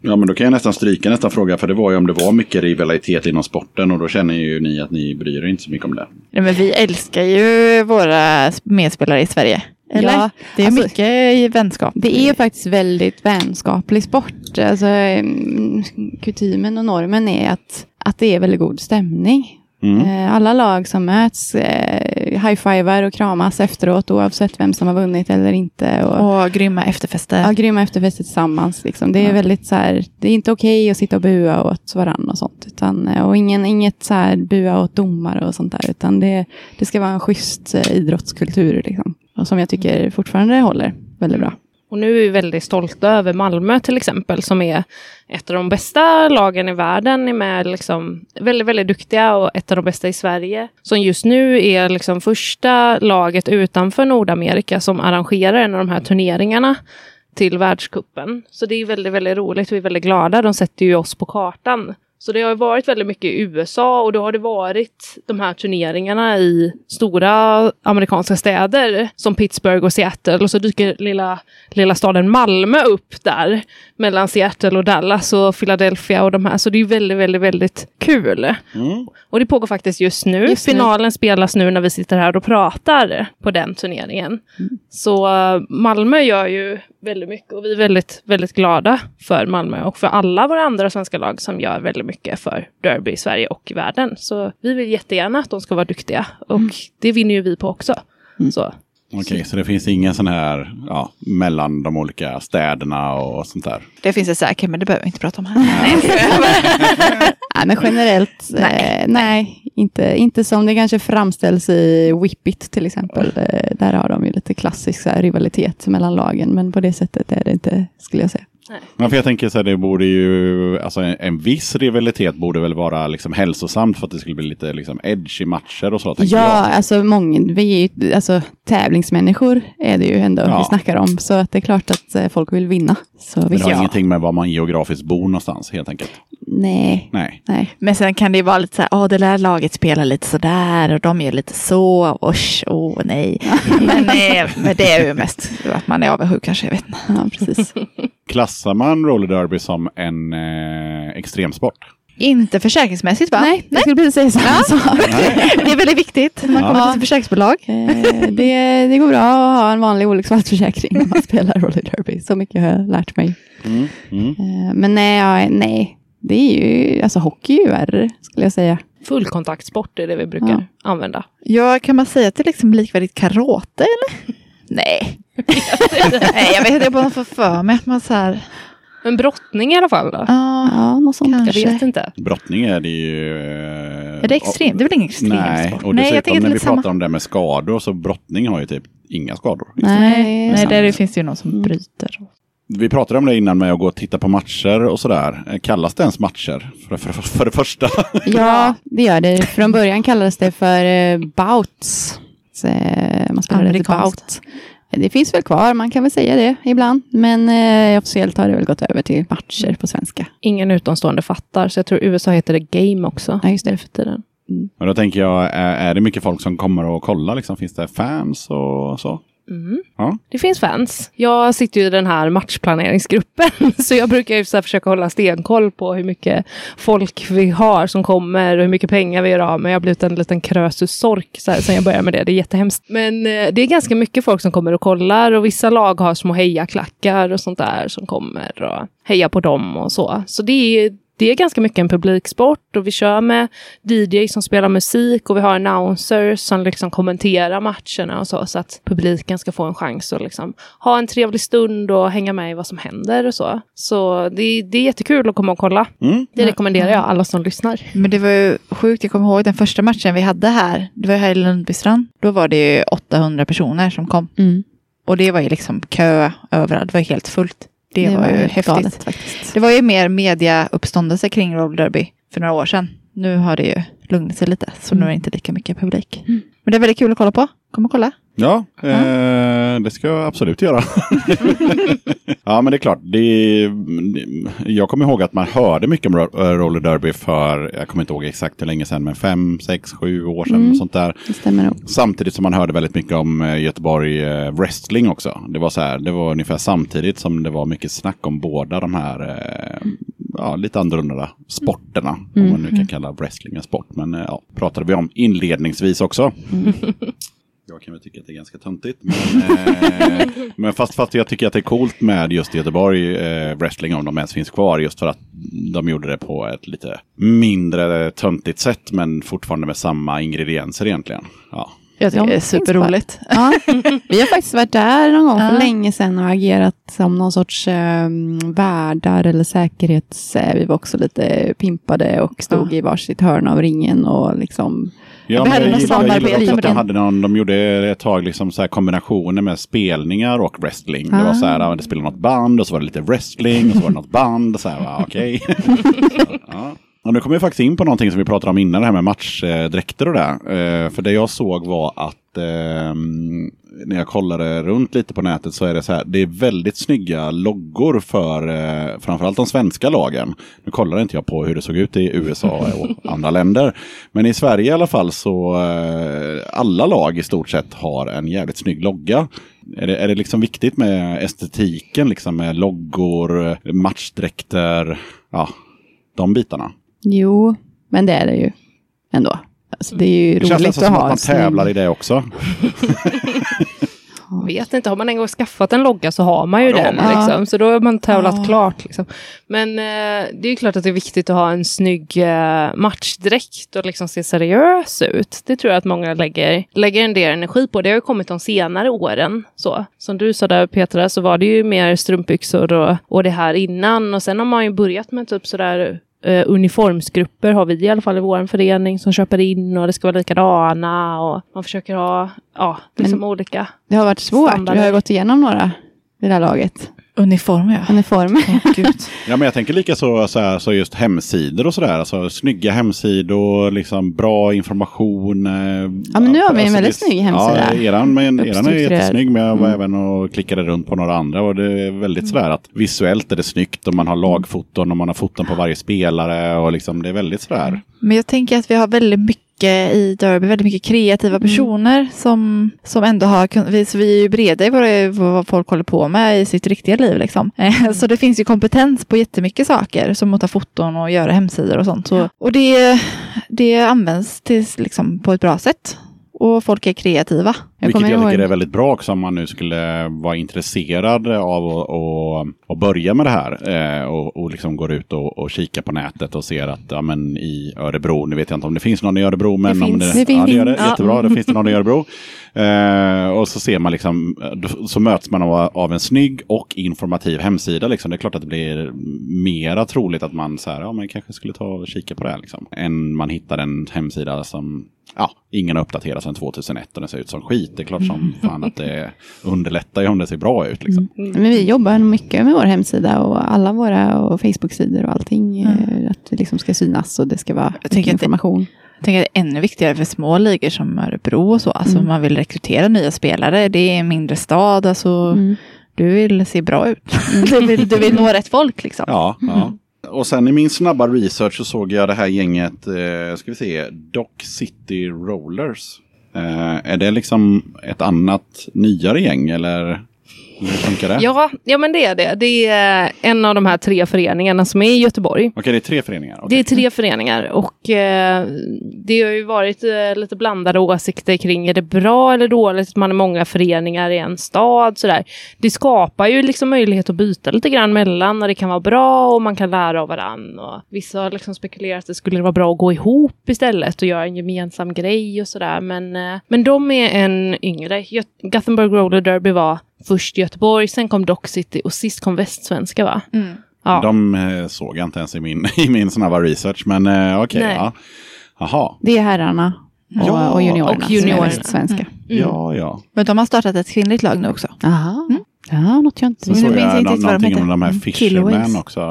Ja, men då kan jag nästan stryka nästa fråga, för det var ju om det var mycket rivalitet inom sporten och då känner ju ni att ni bryr er inte så mycket om det. Nej, men vi älskar ju våra medspelare i Sverige. Eller? Ja, det är alltså- mycket vänskap. Det är faktiskt väldigt vänskaplig sport. Alltså, mm, kutymen och normen är att, att det är väldigt god stämning. Mm. Eh, Alla lag som möts eh, high-fivar och kramas efteråt oavsett vem som har vunnit eller inte. Och, Och grymma efterfester. ja, grymma efterfester tillsammans. Liksom. Det är Ja. väldigt så här, det är inte okej att sitta och bua åt varandra och sånt. Utan, eh, och ingen, inget så här bua åt domare och sånt där. Utan det, det ska vara en schysst eh, idrottskultur. Liksom. Och som jag tycker fortfarande håller väldigt bra. Och nu är vi väldigt stolta över Malmö till exempel, som är ett av de bästa lagen i världen, är med liksom väldigt, väldigt duktiga och ett av de bästa i Sverige. Som just nu är liksom första laget utanför Nordamerika som arrangerar en av de här turneringarna till världskuppen. Så det är väldigt, väldigt roligt. Vi är väldigt glada. De sätter ju oss på kartan. Så det har varit väldigt mycket i USA och då har det varit de här turneringarna i stora amerikanska städer som Pittsburgh och Seattle och så dyker lilla, lilla staden Malmö upp där mellan Seattle och Dallas och Philadelphia och de här. Så det är väldigt, väldigt, väldigt kul. Mm. Och det pågår faktiskt just nu. Just nu. Finalen spelas nu när vi sitter här och pratar på den turneringen. Så eh, Malmö gör ju väldigt mycket och vi är väldigt, väldigt glada för Malmö och för alla våra andra svenska lag som gör väldigt mycket för Derby i Sverige och i världen. Så vi vill jättegärna att de ska vara duktiga och det vinner ju vi på också. Så. Okej, så det finns ingen sån här ja, mellan de olika städerna och sånt där? Det finns det säkert, men det behöver vi inte prata om här. Nej, [LAUGHS] men generellt, nej, eh, nej inte, inte som det kanske framställs i Whippit till exempel. Eh, där har de ju lite klassisk så här, rivalitet mellan lagen, men på det sättet är det inte, skulle jag säga. Ja, för jag tänker så här, det borde ju, alltså en, en viss rivalitet borde väl vara liksom hälsosamt för att det skulle bli lite liksom edge i matcher och så. Ja, jag. alltså många, vi är ju, alltså tävlingsmänniskor är det ju ändå Ja. vi snackar om, så att det är klart att eh, folk vill vinna. Så Men det har ja. ingenting med var man geografiskt bor någonstans helt enkelt. Nej, Nej. nej. Men sen kan det ju vara lite så här, åh det där laget spelar lite sådär och de gör lite så, osch, åh nej. men, eh, men det är ju mest att man är avundsjuk kanske, jag vet inte. Ja, precis. [LAUGHS] Klassar man roller derby som en eh, extremsport? Inte försäkringsmässigt va? nej, jag skulle precis säga samma sak. [LAUGHS] det är väldigt viktigt när man Ja. kommer till försäkringsbolag. Eh, det, det går bra att ha en vanlig olycksfallsförsäkring när man spelar roller derby. Så mycket har jag lärt mig. Mm. Mm. Eh, men nej, nej, det är ju, alltså hockey är ju värre, skulle jag säga. Fullkontaktsport är det vi brukar Ja. använda. Ja, kan man säga att det är liksom likvärdigt karate eller? Nej. Nej, jag vet inte, jag bara får för mig att man så här, Men brottning i alla fall då? ja, Ja, något sånt. Kanske. Jag vet inte. Brottning är det ju... Eh, är det extremt? Det är väl ingen extremsport? Nej, och Nej, dessutom jag tänker att det när är vi lite pratar samma. om det med skador så brottning har ju typ inga skador. Nej, Nej, där finns det ju någon som bryter. Vi pratade om det innan med att gå och titta på matcher och sådär. Eh, Kallas det ens matcher? För, för, för det första. [LAUGHS] Ja, det gör det. Från början kallades det för eh, bouts. Så, eh, man spelade lite bout. Det finns väl kvar, man kan väl säga det ibland. Men eh, officiellt har det väl gått över till matcher på svenska. Ingen utomstående fattar, så jag tror USA heter det game också. Ja, just det. För tiden. Och då tänker jag, är, är det mycket folk som kommer och kollar? Liksom? Finns det fans och så? Mm. Ja. Det finns fans. Jag sitter ju i den här matchplaneringsgruppen, [LAUGHS] så jag brukar ju så försöka hålla stenkoll på hur mycket folk vi har som kommer och hur mycket pengar vi gör av med. Jag har blivit en liten krösus-sork så här, sen jag började med det. Det är jättehemskt. Men eh, det är ganska mycket folk som kommer och kollar och vissa lag har små hejaklackar och sånt där som kommer och hejar på dem och så. Så det är det är ganska mycket en publiksport och vi kör med DJ som spelar musik och vi har announcers som liksom kommenterar matcherna och så, så att publiken ska få en chans att liksom ha en trevlig stund och hänga med i vad som händer och så. Så det, det är jättekul att komma och kolla. Mm. Det rekommenderar jag alla som lyssnar. Men det var ju sjukt, jag kommer ihåg den första matchen vi hade här. Det var här i Lundbystrand. Då var det ju 800 personer som kom. Mm. Och det var ju liksom kö överallt. Det var helt fullt. Det, var, ju helt häftigt. galet. Det var ju mer mediauppståndelse kring roller derby för några år sedan. Nu har det ju lugnat sig lite, så nu är det inte lika mycket publik. Men det är väldigt kul att kolla på. Kom och kolla. Ja, eh, det ska jag absolut göra. [LAUGHS] ja, men det är klart. Det jag kommer ihåg att man hörde mycket om eh, roller derby för, jag kommer inte ihåg exakt hur länge sedan, men fem, sex, sju år sedan. Mm. Sånt där. Det stämmer nog. Samtidigt som man hörde väldigt mycket om eh, Göteborg eh, wrestling också. Det var så här, det var ungefär samtidigt som det var mycket snack om båda de här eh, ja, lite annorlunda sporterna. Om man nu kan kalla wrestling en sport. Men eh, ja, pratade vi om inledningsvis också. [LAUGHS] Jag kan väl tycka att det är ganska töntigt. Men, eh, [LAUGHS] men fast, fast jag tycker att det är coolt med just Göteborg eh, wrestling om de ens finns kvar. Just för att de gjorde det på ett lite mindre töntigt sätt. Men fortfarande med samma ingredienser egentligen. Ja. Jag tycker De det är superroligt. Ja, [LAUGHS] vi har faktiskt varit där någon gång för Ja. länge sedan och agerat som någon sorts eh, värdar eller säkerhets... Eh, vi var också lite pimpade och stod i varsitt hörn av ringen och liksom... Ja, jag något gillar, jag samarbete med den. hade någon, de gjorde ett tag liksom så här kombinationer med spelningar och wrestling. Det var så här, ja, det spelade något band och så var det lite wrestling och så var det något band. Så här, okej. [LAUGHS] ja. Och nu kommer vi faktiskt in på någonting som vi pratade om innan, det här med matchdräkter och det. Eh, för det jag såg var att eh, när jag kollade runt lite på nätet så är det så här, det är väldigt snygga loggor för eh, framförallt de svenska lagen. Nu kollade inte jag på hur det såg ut i USA och [LAUGHS] andra länder. Men i Sverige i alla fall så eh, alla lag i stort sett har en jävligt snygg logga. Är det, är det liksom viktigt med estetiken, liksom med loggor, matchdräkter, ja, de bitarna? Jo, men det är det ju ändå. Alltså, det är ju Det känns roligt nästan att som att ha man tävlar i det också. [LAUGHS] Vet inte, har man en gång skaffat en logga så har man ju Ja, det den. man. Liksom. Så då har man tävlat Ja. klart. Liksom. Men eh, det är ju klart att det är viktigt att ha en snygg eh, matchdräkt och liksom se seriös ut. Det tror jag att många lägger, lägger en del energi på. Det har ju kommit de senare åren. Så. Som du sa där Petra, så var det ju mer strumpbyxor och, och det här innan. Och sen har man ju börjat med typ sådär eh, uniformsgrupper har vi i alla fall i vår förening som köper in och det ska vara likadana och man försöker ha ja, liksom olika Det har varit svårt. Standarder. Vi har gått igenom några i det här laget. Uniform ja. Uniformer. Åh, Gud. [LAUGHS] Ja, men jag tänker lika så, så, här, så just hemsidor och sådär. Alltså, snygga hemsidor, liksom bra information. eh, Ja, men nu har vi en alltså, väldigt snygg hemsida. Ja, eran, men, eran är jättesnygg. Men jag var Mm. även och klickade runt på några andra. Och det är väldigt sådär att visuellt är det snyggt. Och man har lagfoton och man har foton på varje spelare. Och liksom, det är väldigt sådär. Men jag tänker att vi har väldigt mycket i Derby, väldigt mycket kreativa personer som, som ändå har vi, så vi är ju breda i våra, vad folk håller på med i sitt riktiga liv. Liksom. Eh, Så det finns ju kompetens på jättemycket saker, som att ta foton och göra hemsidor och sånt. Så, och det, det används till, liksom, på ett bra sätt. Och folk är kreativa. Jag Vilket jag tycker är väldigt bra också om man nu skulle vara intresserad av att, börja med det här. Eh, och, och liksom går ut och, och kikar på nätet och ser att ja, men i Örebro, nu vet jag inte om det finns någon i Örebro, men Det om finns. det, Det finns. ja, det gör det. Ja. Jättebra, det finns det någon i [LAUGHS] Örebro. Eh, och så ser man liksom, då- så möts man av, av en snygg och informativ hemsida. Liksom. Det är klart att det blir mera troligt att man så här, ja, men kanske skulle ta och kika på det här. Liksom. Än man hittar en hemsida som ja, ingen har uppdaterat sedan 2001 och den ser ut som skit. Det är klart som fan att det underlättar ju om det ser bra ut. Liksom. Men vi jobbar mycket med vår hemsida och alla våra och Facebook-sidor och allting. eh, Att det liksom ska synas och det ska vara Jag att det- information. Jag tänker att det är ännu viktigare för små ligor som Örebro och så. Alltså Mm. man vill rekrytera nya spelare. Det är en mindre stad. Alltså, Mm. Du vill se bra ut. [LAUGHS] du, vill, du vill nå rätt folk liksom. Ja, ja. Och sen i min snabba research så såg jag det här gänget, eh, ska vi se, Dock City Rollers. Eh, är det liksom ett annat nyare gäng eller? Ja, ja, men det är det. Det är en av de här tre föreningarna som är i Göteborg. Okej, det är tre föreningar. Det Okej. är tre föreningar och eh, det har ju varit eh, lite blandade åsikter kring är det bra eller dåligt att man är många föreningar i en stad. Sådär. Det skapar ju liksom möjlighet att byta lite grann mellan när det kan vara bra och man kan lära av varandra. Och vissa har liksom spekulerat att det skulle vara bra att gå ihop istället och göra en gemensam grej och sådär. Men, eh, men de är en yngre. Gö- Gothenburg Roller Derby var först Göteborg, sen kom Dock City och sist kom Västsvenska va? Ja. De eh, såg jag inte ens i min, [LAUGHS] i min snabba research, men eh, okej. Nej. ja. Jaha, Det är herrarna och, Ja, och juniorerna. och som är juniorerna. svenska. ja, ja. Men de har startat ett kvinnligt lag nu också. Jaha. Ja, något jag inte Så såg jag jag inte nå- riktigt vad de någonting om de här Mm, Fisherman också.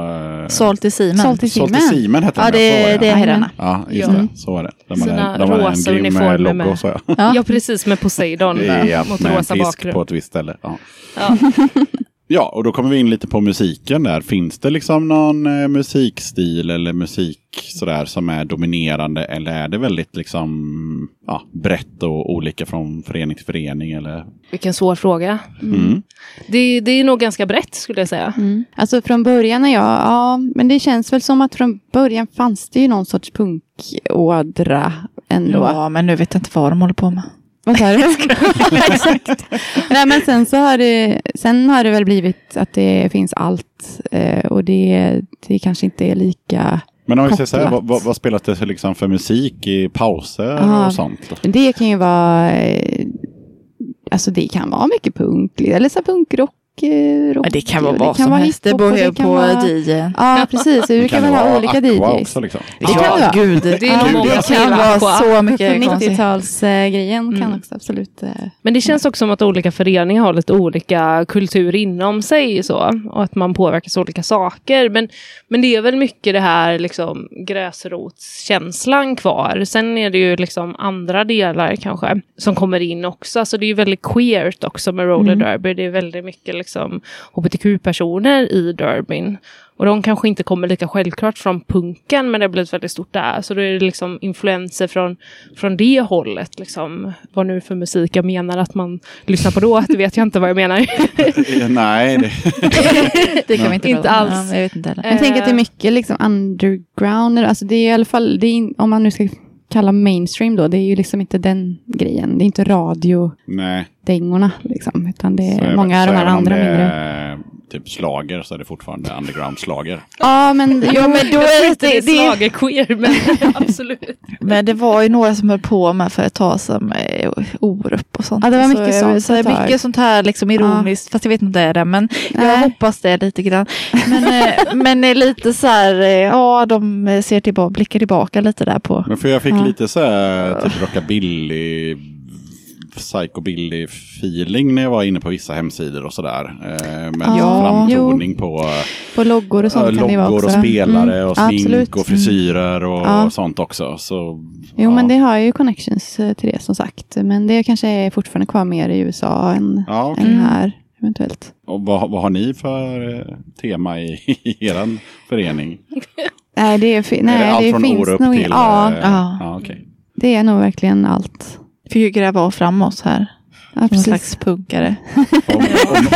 Salt i Seaman. Salt i Salt i Seaman. Hette Ja, de, det, så var det är herrarna. Ja, just Ja. det. Så var det. De hade, Sina de hade en rosa grym eh, uniformer logo, med- jag. Ja. Ja, precis med Poseidon [LAUGHS] där, Ja, mot med en rosa fisk bakgrund. på ett visst ställe. Ja. Ja. och då kommer vi in lite på musiken där. Finns det liksom någon eh, musikstil eller musik sådär som är dominerande? Eller är det väldigt liksom ja, brett och olika från förening till förening? Eller? Vilken svår fråga. Mm. Det, det är nog ganska brett skulle jag säga. Mm. Alltså från början när jag, ja, men det känns väl som att från början fanns det ju någon sorts punkådra ändå. Ja, men nu vet jag inte vad de håller på med. Vad sa du? [LAUGHS] Exakt. Nej, men sen så har det, sen har det väl blivit att det finns allt eh, och det, det kanske inte är lika Men om vi säger så här, vad, vad, vad spelas det för, liksom för musik i pauser Ah. och sånt? Det kan ju vara, eh, alltså det kan vara mycket punk, eller så punkrock. Rock, Ja, det kan vara vad som vara helst. Det beror kan på vara- DJn. Ja, precis. Det kan väl ha vara olika DJs. också liksom? Det kan det vara. gud. Det är Ja, många det kan vara Aqua. så mycket konstigt. 90-talsgrejen kan Mm. också absolut... eh, Men det känns också som att olika föreningar har lite olika kultur inom sig så, och att man påverkas av olika saker. Men, men det är väl mycket det här liksom, gräsrotskänslan kvar. Sen är det ju liksom andra delar kanske som kommer in också. Alltså det är ju väldigt queert också med roller Mm. derby. Det är väldigt mycket liksom, hbtq-personer i derbyn. Och de kanske inte kommer lika självklart från punken, men det har blivit väldigt stort där. Så då är det liksom influenser från, från det hållet. Liksom. Vad nu för musik jag menar att man lyssnar på då, det vet jag inte vad jag menar. [LAUGHS] Eh, Nej, det, [LAUGHS] Det kan vi inte Inte alls. Ja, Jag vet inte heller. Jag tänker att det är mycket liksom underground. Alltså det är i alla fall, det är, in- om man nu ska kalla mainstream då, det är ju liksom inte den grejen. Det är inte radiodängorna nej. Liksom, utan det Så är många av så de här andra det mindre. är typ slager så är det fortfarande underground-slager. Ja, men, [LAUGHS] jo, men då jag är inte det är det, det, schlagerqueer, men [LAUGHS] absolut. Men det var ju några som höll på med för ett tag som eh, Orup och sånt. Ja, det var mycket så, sånt Så ett tag. mycket sånt här liksom ironiskt, fast jag vet inte om det är det. Men jag Nej. hoppas det lite grann. Men, eh, [LAUGHS] men eh, lite så här, eh, ja de ser tillbaka, blickar tillbaka lite där på. Men för jag fick Ja. lite så här typ rockabilly, psychobilly feeling när jag var inne på vissa hemsidor och sådär. Eh, med Ja, framtoning på på loggor och sånt kan det vara loggor också. och spelare Mm, och smink absolut. och frisyrer och Ja. sånt också. Så, Jo, ja. men det har ju connections eh, till det som sagt. Men det kanske är fortfarande kvar mer i USA än, Ja, okej. än här eventuellt. Och vad, vad har ni för eh, tema i, [LAUGHS] i er förening? Nej, det, är, fi- är nej, det allt det från finns Orup nog till... Ja, eh, Ja. ja okej. det är nog verkligen allt. Fick ju gräva av fram oss här. Ja, precis. slags punkare. Och, och,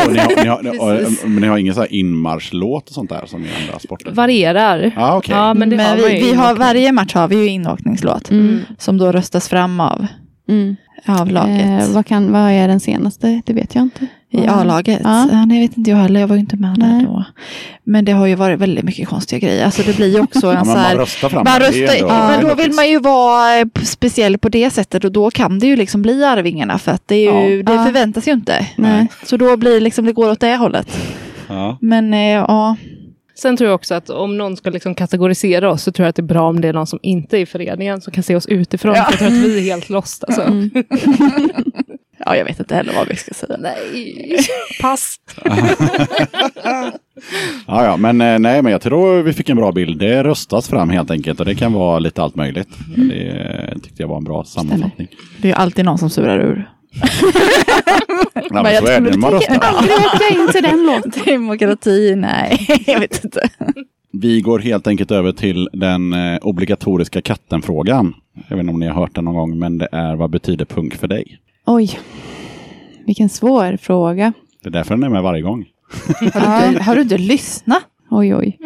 och, ni har, ni har, Precis. och, men ni har ingen så här inmarschlåt och sånt där som i andra sporter? Varierar. Ja, okej. Ja, men Men vi, vi har, varje match har vi ju inåkningslåt. Mm. Som då röstas fram av, Mm. Av laget. Eh, vad, kan, vad är den senaste? Det vet jag inte. I A-laget? Ja. Ja. nej, vet inte jag heller. Jag var ju inte med Nej. där då. Men det har ju varit väldigt mycket konstiga grejer. Alltså det blir ju också en Ja, så men man här... röstar fram Man röstar, ändå- ja, men då vill man ju vara eh, speciell på det sättet och då kan det ju liksom bli Arvingarna för att det, är ju, Ja. det förväntas ju inte. Nej. Så då blir det liksom, det går åt det hållet. Ja. Men eh, ja, Sen tror jag också att om någon ska liksom kategorisera oss så tror jag att det är bra om det är någon som inte är i föreningen som kan se oss utifrån. Ja. För jag tror att vi är helt lost. Alltså. Mm. [LAUGHS] ja, jag vet inte heller vad vi ska säga. Nej, pass. [LAUGHS] Ja, ja, men eh, nej, men jag tror vi fick en bra bild. Det röstas fram helt enkelt och det kan vara lite allt möjligt. Mm. Det eh, tyckte jag var en bra sammanfattning. Det är alltid någon som surar ur. Ja, men så är det man röstar. Aldrig åkte jag in till den [LAUGHS] låten. Demokrati, nej, jag vet inte. Vi går helt enkelt över till den eh, obligatoriska kattenfrågan. Jag vet inte om ni har hört den någon gång, men det är Vad betyder punk för dig? Oj, vilken svår fråga. Det är därför den är med varje gång. Har, du inte, har du inte lyssnat? Oj, oj.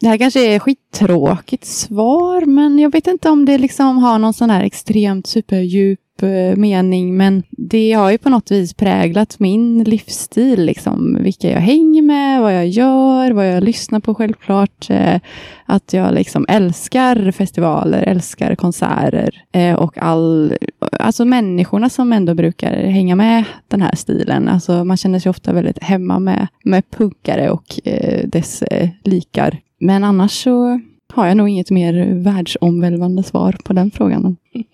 Det här kanske är skittråkigt svar, men jag vet inte om det liksom har någon sån här extremt superdjup Eh, mening, men det har ju på något vis präglat min livsstil, liksom vilka jag hänger med, vad jag gör, vad jag lyssnar på självklart. Eh, att jag liksom älskar festivaler, älskar konserter eh, och all, alltså människorna som ändå brukar hänga med den här stilen. Alltså man känner sig ofta väldigt hemma med, med punkare och dess likar. Men annars så har jag nog inget mer världsomvälvande svar på den frågan. [LAUGHS]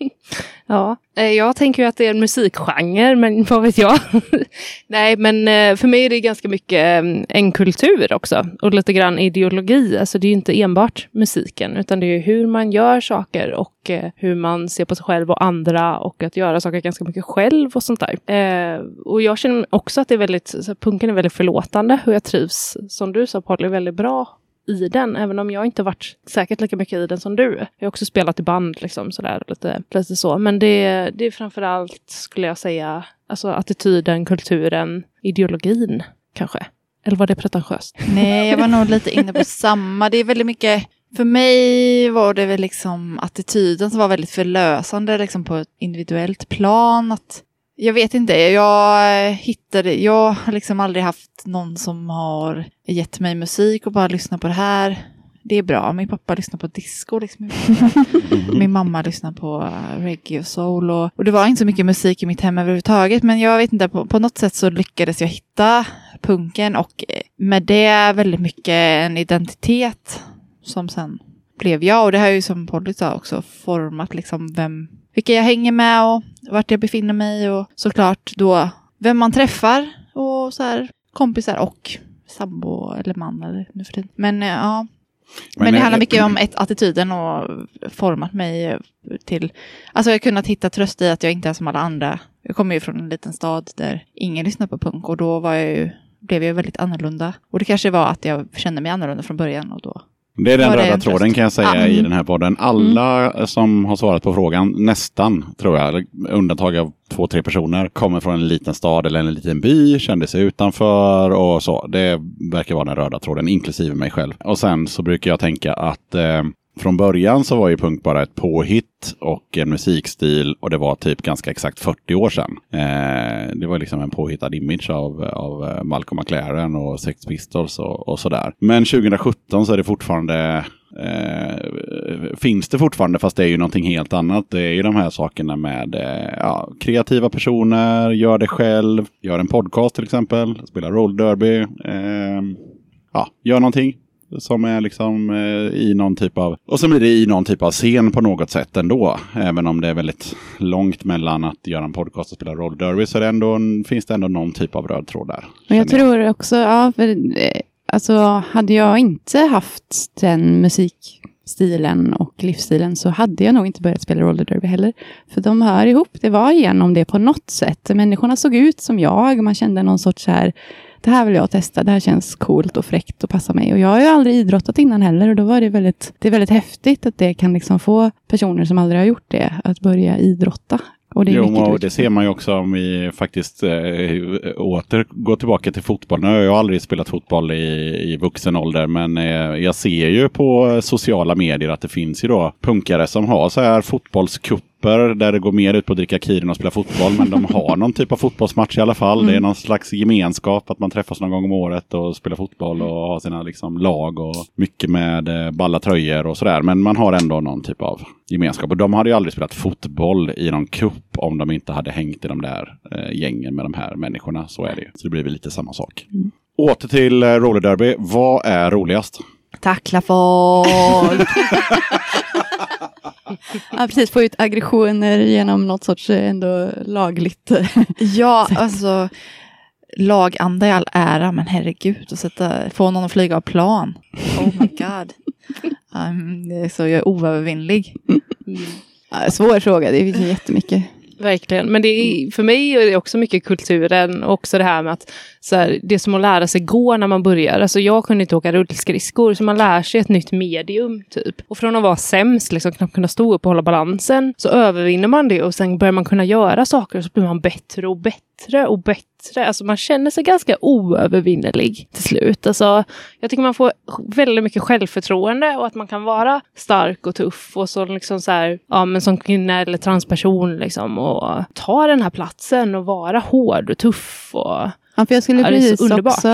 Ja, eh, jag tänker ju att det är en musikgenre, men [LAUGHS] vad vet jag? [LAUGHS] Nej, men eh, för mig är det ganska mycket eh, en kultur också och lite grann ideologi. Alltså det är ju inte enbart musiken, utan det är hur man gör saker och hur man ser på sig själv och andra och att göra saker ganska mycket själv och sånt där. Och jag känner också att det är väldigt, punken är väldigt förlåtande och jag trivs, som du sa Polly, väldigt bra i den, även om jag inte varit säkert lika mycket i den som du. Jag har också spelat i band, liksom, sådär, lite, lite så. Men det, det är framförallt, skulle jag säga, alltså attityden, kulturen, ideologin, kanske. Eller var det pretentiöst? [LAUGHS] Nej, jag var nog lite inne på [LAUGHS] samma. Det är väldigt mycket, för mig var det väl liksom attityden som var väldigt förlösande liksom på ett individuellt plan. Att, jag vet inte, jag hittade, jag har liksom aldrig haft någon som har gett mig musik och bara lyssna på det här. Det är bra. Min pappa lyssnar på disco. Liksom. [LAUGHS] Min mamma lyssnar på reggae och soul. Och, och det var inte så mycket musik i mitt hem överhuvudtaget. Men jag vet inte, på, på något sätt så lyckades jag hitta punken och eh, med det väldigt mycket en identitet som sen blev jag. Och det har ju som Polly sa också format liksom vem, vilka jag hänger med och vart jag befinner mig och såklart då vem man träffar och så här kompisar och sambo eller man eller nu för tiden. Men eh, ja, men, det eh, handlar mycket om ett, attityden och format mig till... Alltså jag har kunnat hitta tröst i att jag inte är som alla andra. Jag kommer ju från en liten stad där ingen lyssnar på punk och då var jag ju, blev jag väldigt annorlunda. Och det kanske var att jag kände mig annorlunda från början och då Det är den röda tröst? tråden kan jag säga Ja. i den här podden. Alla som har svarat på frågan, nästan tror jag, undantag av två, tre personer, kommer från en liten stad eller en liten by, kände sig utanför och så. Det verkar vara den röda tråden, inklusive mig själv. Och sen så brukar jag tänka att eh, från början så var ju punk bara ett påhitt och en musikstil och det var typ ganska exakt 40 år sedan. Eh, det var liksom en påhittad image av, av eh, Malcolm McLaren och Sex Pistols och, och sådär. Men 2017 så är det fortfarande Eh, finns det fortfarande fast det är ju någonting helt annat. Det är ju de här sakerna med eh, ja, kreativa personer, gör det själv, gör en podcast till exempel, spelar roll derby. Eh, ja, gör någonting som är liksom eh, i någon typ av... Och så blir det i någon typ av scen på något sätt ändå. Även om det är väldigt långt mellan att göra en podcast och spela roll derby så det ändå, finns det ändå någon typ av röd tråd där. Men jag känner tror också, ja, för, eh, alltså hade jag inte haft den musikstilen och livsstilen så hade jag nog inte börjat spela roller derby heller. För de hör ihop, det var genom det på något sätt. Människorna såg ut som jag, man kände någon sorts så här, det här vill jag testa, det här känns coolt och fräckt och passar mig. Och jag har ju aldrig idrottat innan heller och då var det väldigt, det är väldigt häftigt att det kan liksom få personer som aldrig har gjort det att börja idrotta. Och det Jo, och det ser man ju också om vi faktiskt eh, åter går tillbaka till fotboll. Nu har jag aldrig spelat fotboll i, i vuxen ålder, men eh, jag ser ju på sociala medier att det finns ju då punkare som har så här fotbollskupper där det går mer ut på att dricka kirin och spela fotboll, men de har någon typ av fotbollsmatch i alla fall. Det är någon slags gemenskap att man träffas någon gång om året och spelar fotboll och har sina liksom, lag och mycket med eh, balla tröjor och sådär. Men man har ändå någon typ av gemenskap. Och de hade ju aldrig spelat fotboll i någon cup om de inte hade hängt i de där eh, gängen med de här människorna. Så är det ju. Så det blir väl lite samma sak. Åter till eh, roller derby. Vad är roligast? Tackla folk! [LAUGHS] Ja, precis, få ut aggressioner genom något sorts eh, ändå lagligt. ja, [LAUGHS] alltså laganda i all ära, men herregud, att sätta, få någon att flyga av plan. Oh my god. [LAUGHS] Um, så jag är oövervinnlig. Ja, svår fråga, det finns jättemycket. Verkligen, men det är, för mig är det också mycket kulturen och också det här med att så här, det är som att lära sig gå när man börjar. Alltså jag kunde inte åka rullskridskor så man lär sig ett nytt medium typ. Och från att vara sämst, liksom knappt kunna stå upp och hålla balansen, så övervinner man det och sen börjar man kunna göra saker och så blir man bättre och bättre och bättre. Alltså man känner sig ganska oövervinnerlig till slut. Alltså, jag tycker man får väldigt mycket självförtroende och att man kan vara stark och tuff och så liksom så här, ja men som kvinna eller transperson liksom och ta den här platsen och vara hård och tuff och Ja, för jag skulle Ja, precis också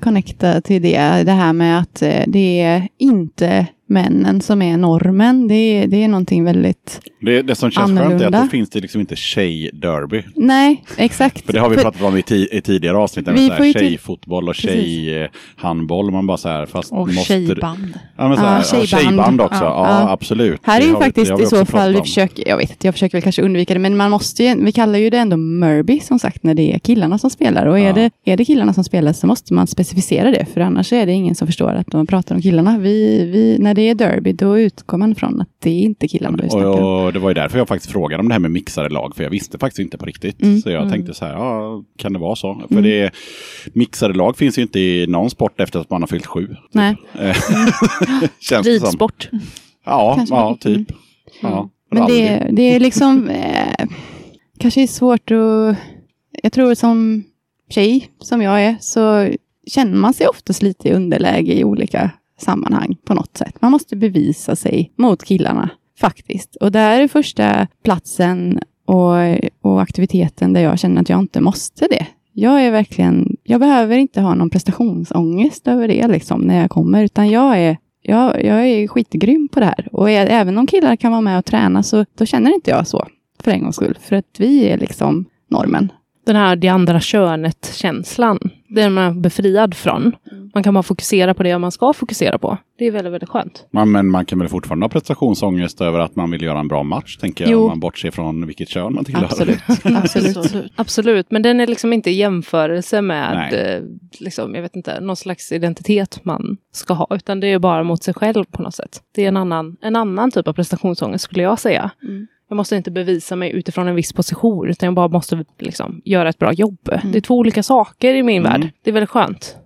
connecta till det. Det här med att eh, det är inte männen som är normen. Det är, det är någonting väldigt... Det, det som känns skönt är att Annorlunda. det finns det liksom inte tjej-derby. Nej, exakt. För det har vi pratat om i, ti i tidigare avsnitt. Vi Vi så här, tjejfotboll och tjejhandboll. Man bara så här, fast Och måste... tjejband. Ja, men så Ja, här, tjejband. tjejband. tjejband också. Ja. Ja, Ja. absolut. Här är ju faktiskt vi i så fall, vi försöker, jag vet inte, jag försöker väl kanske undvika det, men man måste ju, vi kallar ju det ändå Murby som sagt när det är killarna som spelar. Och är, Ja. det, är det killarna som spelar så måste man specificera det, för annars är det ingen som förstår att man pratar om killarna. Vi, vi, när det är derby, då utgår man från att det är inte killarna vi snackar om. Och, det var ju därför jag faktiskt frågade om det här med mixade lag, för jag visste faktiskt inte på riktigt. Mm. Så jag tänkte så här, ja, kan det vara så? För det mixade lag finns ju inte i någon sport efter att man har fyllt sju. Nej. Eh, [LAUGHS] Känns det som. ridsport. Ja, Kanske. ja, typ. Ja, Men det, det är liksom, eh, kanske är svårt att, jag tror som tjej som jag är, så känner man sig oftast lite i underläge i olika sammanhang på något sätt. Man måste bevisa sig mot killarna faktiskt. Och där är första platsen och, och aktiviteten där jag känner att jag inte måste det. Jag är verkligen, jag behöver inte ha någon prestationsångest över det liksom när jag kommer, utan jag är jag, jag är skitgrym på det här. Och är, även om killar kan vara med och träna så då känner inte jag så för en gångs skull. För att vi är liksom normen. Den här det andra könet-känslan. Den är man befriad från. Man kan bara fokusera på det man ska fokusera på. Det är väldigt, väldigt skönt. Man, men man kan väl fortfarande ha prestationsångest över att man vill göra en bra match, tänker jag, Jo. om man bortser från vilket kön man tillhör. Absolut. [LAUGHS] Absolut. Absolut, men den är liksom inte i jämförelse med eh, liksom, jag vet inte, någon slags identitet man ska ha, utan det är bara mot sig själv på något sätt. Det är en annan, en annan typ av prestationsångest skulle jag säga. Mm. Jag måste inte bevisa mig utifrån en viss position, utan jag bara måste liksom, göra ett bra jobb. Mm. Det är två olika saker i min Mm. värld. Det är väldigt skönt.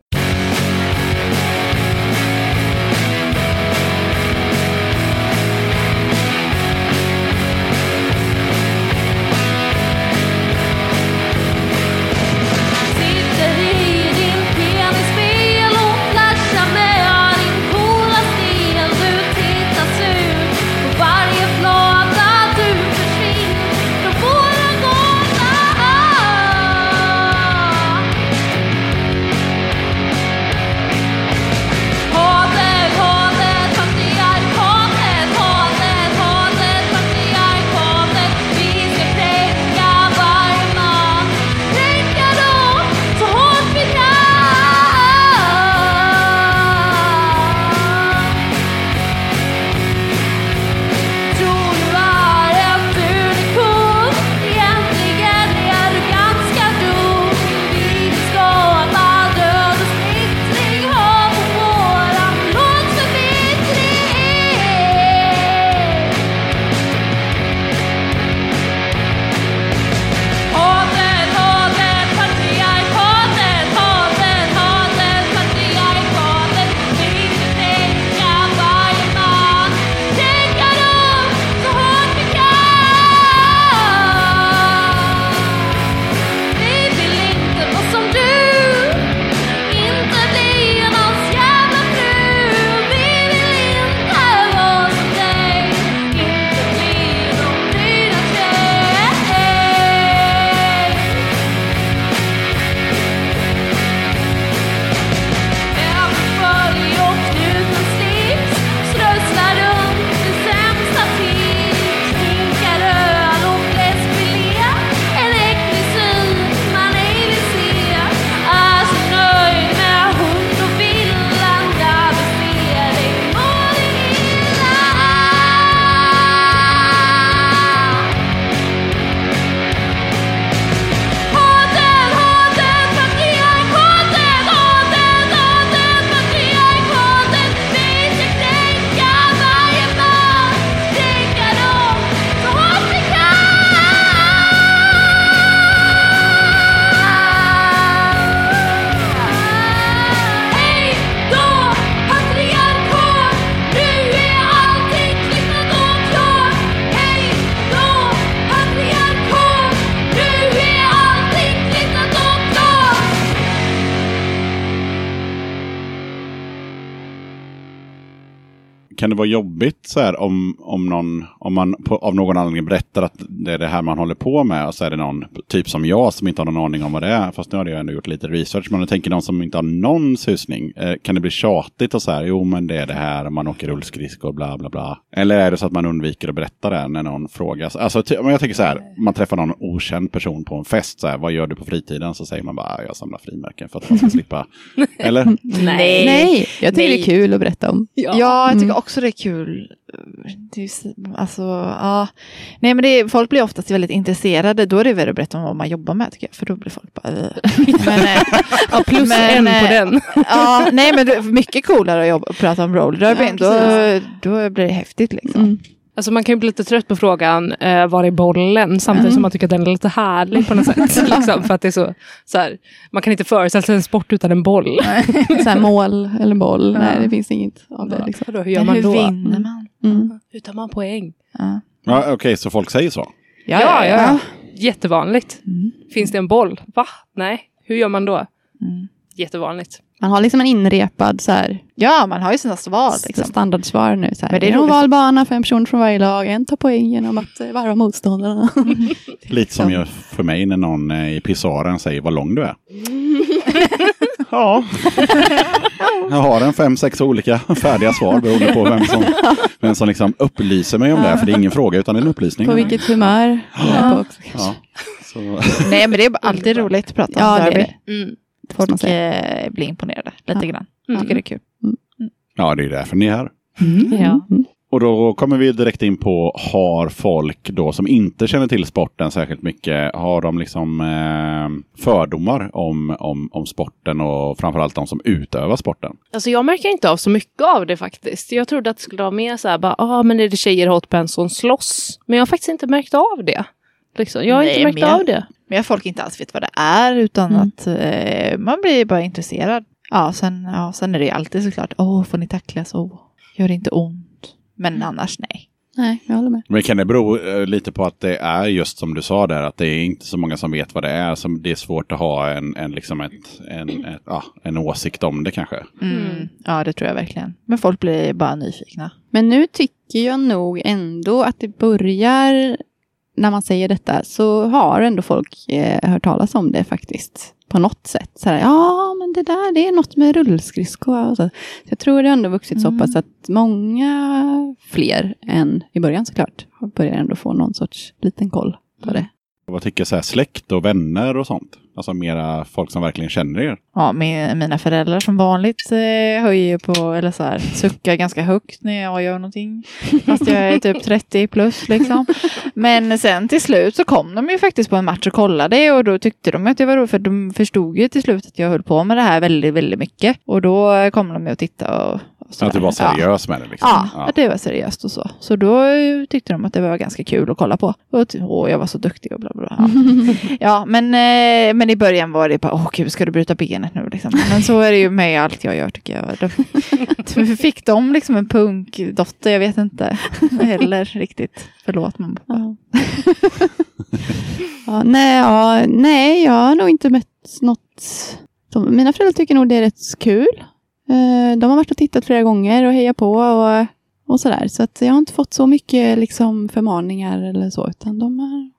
Så här om, om, någon, om man på, av någon anledning berättar att det är det här man håller på med och så är det någon, typ som jag, som inte har någon aning om vad det är. Fast nu har jag ändå gjort lite research. Men jag tänker någon som inte har någon susning. Eh, kan det bli tjatigt och så här, jo men det är det här, man åker rullskridskor, bla bla bla. Eller är det så att man undviker att berätta det när någon frågar? Alltså, ty- men jag tänker så här, man träffar någon okänd person på en fest, så här, vad gör du på fritiden? Så säger man bara, "Ah, jag samlar frimärken för att man ska slippa. [LAUGHS] Eller? Nej. Nej, jag tycker Nej. det är kul att berätta om. Ja, jag tycker Mm. också det är kul. Det alltså, ja. Nej, men det är, folk blir oftast väldigt intresserade. Då är det värre att berätta om vad man jobbar med, tycker jag. För då blir folk bara... [LAUGHS] Men, eh, Ja, plus Men, en på eh, den. ja, [LAUGHS] nej, men det är mycket coolare att jobba, prata om rollderby. Ja, då, då blir det häftigt liksom. Mm. Alltså man kan ju bli lite trött på frågan, eh, var är bollen? Samtidigt Mm. som man tycker att den är lite härlig på något sätt. [LAUGHS] liksom, för att det är så, så här, man kan inte föreställa sig en sport utan en boll. [LAUGHS] Så här mål eller boll, Ja. nej det finns inget av det. Liksom. Vadå, hur gör Men man hur då? vinner man? Mm. Hur tar man poäng? Ja. Ja, Okej, så folk säger så? Ja, Ja, ja, ja. Ja. Jättevanligt. Mm. Finns det en boll? Va? Nej. Hur gör man då? Mm. Jättevanligt. Man har liksom en inrepad så här, ja, man har ju sina svar. Liksom. standardsvar nu. Så här. Men det är en oval bana för en person från varje lag. En tar poäng genom att eh, varva motståndarna. [LAUGHS] Lite som gör för mig när någon eh, i pisaren säger vad lång du är. [LAUGHS] ja. Jag har en fem, sex olika [LAUGHS] färdiga svar beroende på vem som, vem som liksom upplyser mig om det. För det är ingen fråga utan en upplysning. på vilket humör jag också. Ja. Så, Nej, men det är alltid roligt att prata om Ja, det är derby. det. Mm. Får man Och säga. eh, bli imponerade lite Ja. grann. Mm. Tycker det är kul. ja, det är därför ni är här. Ja. Mm. Och då kommer vi direkt in på, har folk då som inte känner till sporten särskilt mycket, har de liksom eh, fördomar om, om, om sporten och framförallt de som utövar sporten? Alltså jag märker inte av så mycket av det faktiskt. Jag trodde att det skulle vara mer så här, bara, ah, men är det tjejer i hotpants som slåss? Men jag har faktiskt inte märkt av det. Liksom. Jag har Nej, inte märkt jag- av det. Men jag folk inte alls vet vad det är utan Mm. att eh, man blir bara intresserad. Ja, sen, ja, sen är det ju alltid såklart, åh, får ni tacklas, åh, gör det inte ont. Men annars nej. Nej, jag håller med. Men kan det bero eh, lite på att det är just som du sa där, att det är inte så många som vet vad det är, som det är svårt att ha en, en, liksom ett, en, ett, ja, en åsikt om det kanske? Mm. Mm. Ja, det tror jag verkligen. Men folk blir bara nyfikna. Men nu tycker jag nog ändå att det börjar, när man säger detta, så har ändå folk eh, hört talas om det faktiskt. På något sätt. Så här, ja, men det där, det är något med rullskridskor. Så. Så jag tror det har ändå vuxit så Mm. pass att många fler än i början såklart börjar ändå få någon sorts liten koll på det. Vad tycker så här, släkt och vänner och sånt? Alltså mera folk som verkligen känner er? Ja, med mina föräldrar som vanligt eh, höjer på, eller så här, suckar ganska högt när jag gör någonting. Fast jag är typ 30 plus liksom. Men sen till slut så kom de ju faktiskt på en match och kollade och då tyckte de att det var roligt för de förstod ju till slut att jag höll på med det här väldigt, väldigt mycket. Och då kom de ju och tittade och, att du var Ja. seriös med det liksom? Ja, att det var seriöst och så. Så då tyckte de att det var ganska kul att kolla på. Och ty- åh, jag var så duktig och bla bla. bla. Ja, [LAUGHS] ja men, eh, men i början var det bara, åh gud, ska du bryta benet nu liksom? Men så är det ju med allt jag gör tycker jag. De, [LAUGHS] fick de liksom en punkdotter? Jag vet inte heller riktigt. Förlåt men. Ja. ja, nej, ja, nej, jag har nog inte mött något. De, mina föräldrar tycker nog det är rätt kul. Eh, de har varit och tittat flera gånger och hejat på och, och sådär. Så att jag har inte fått så mycket liksom, förmaningar eller så, utan de har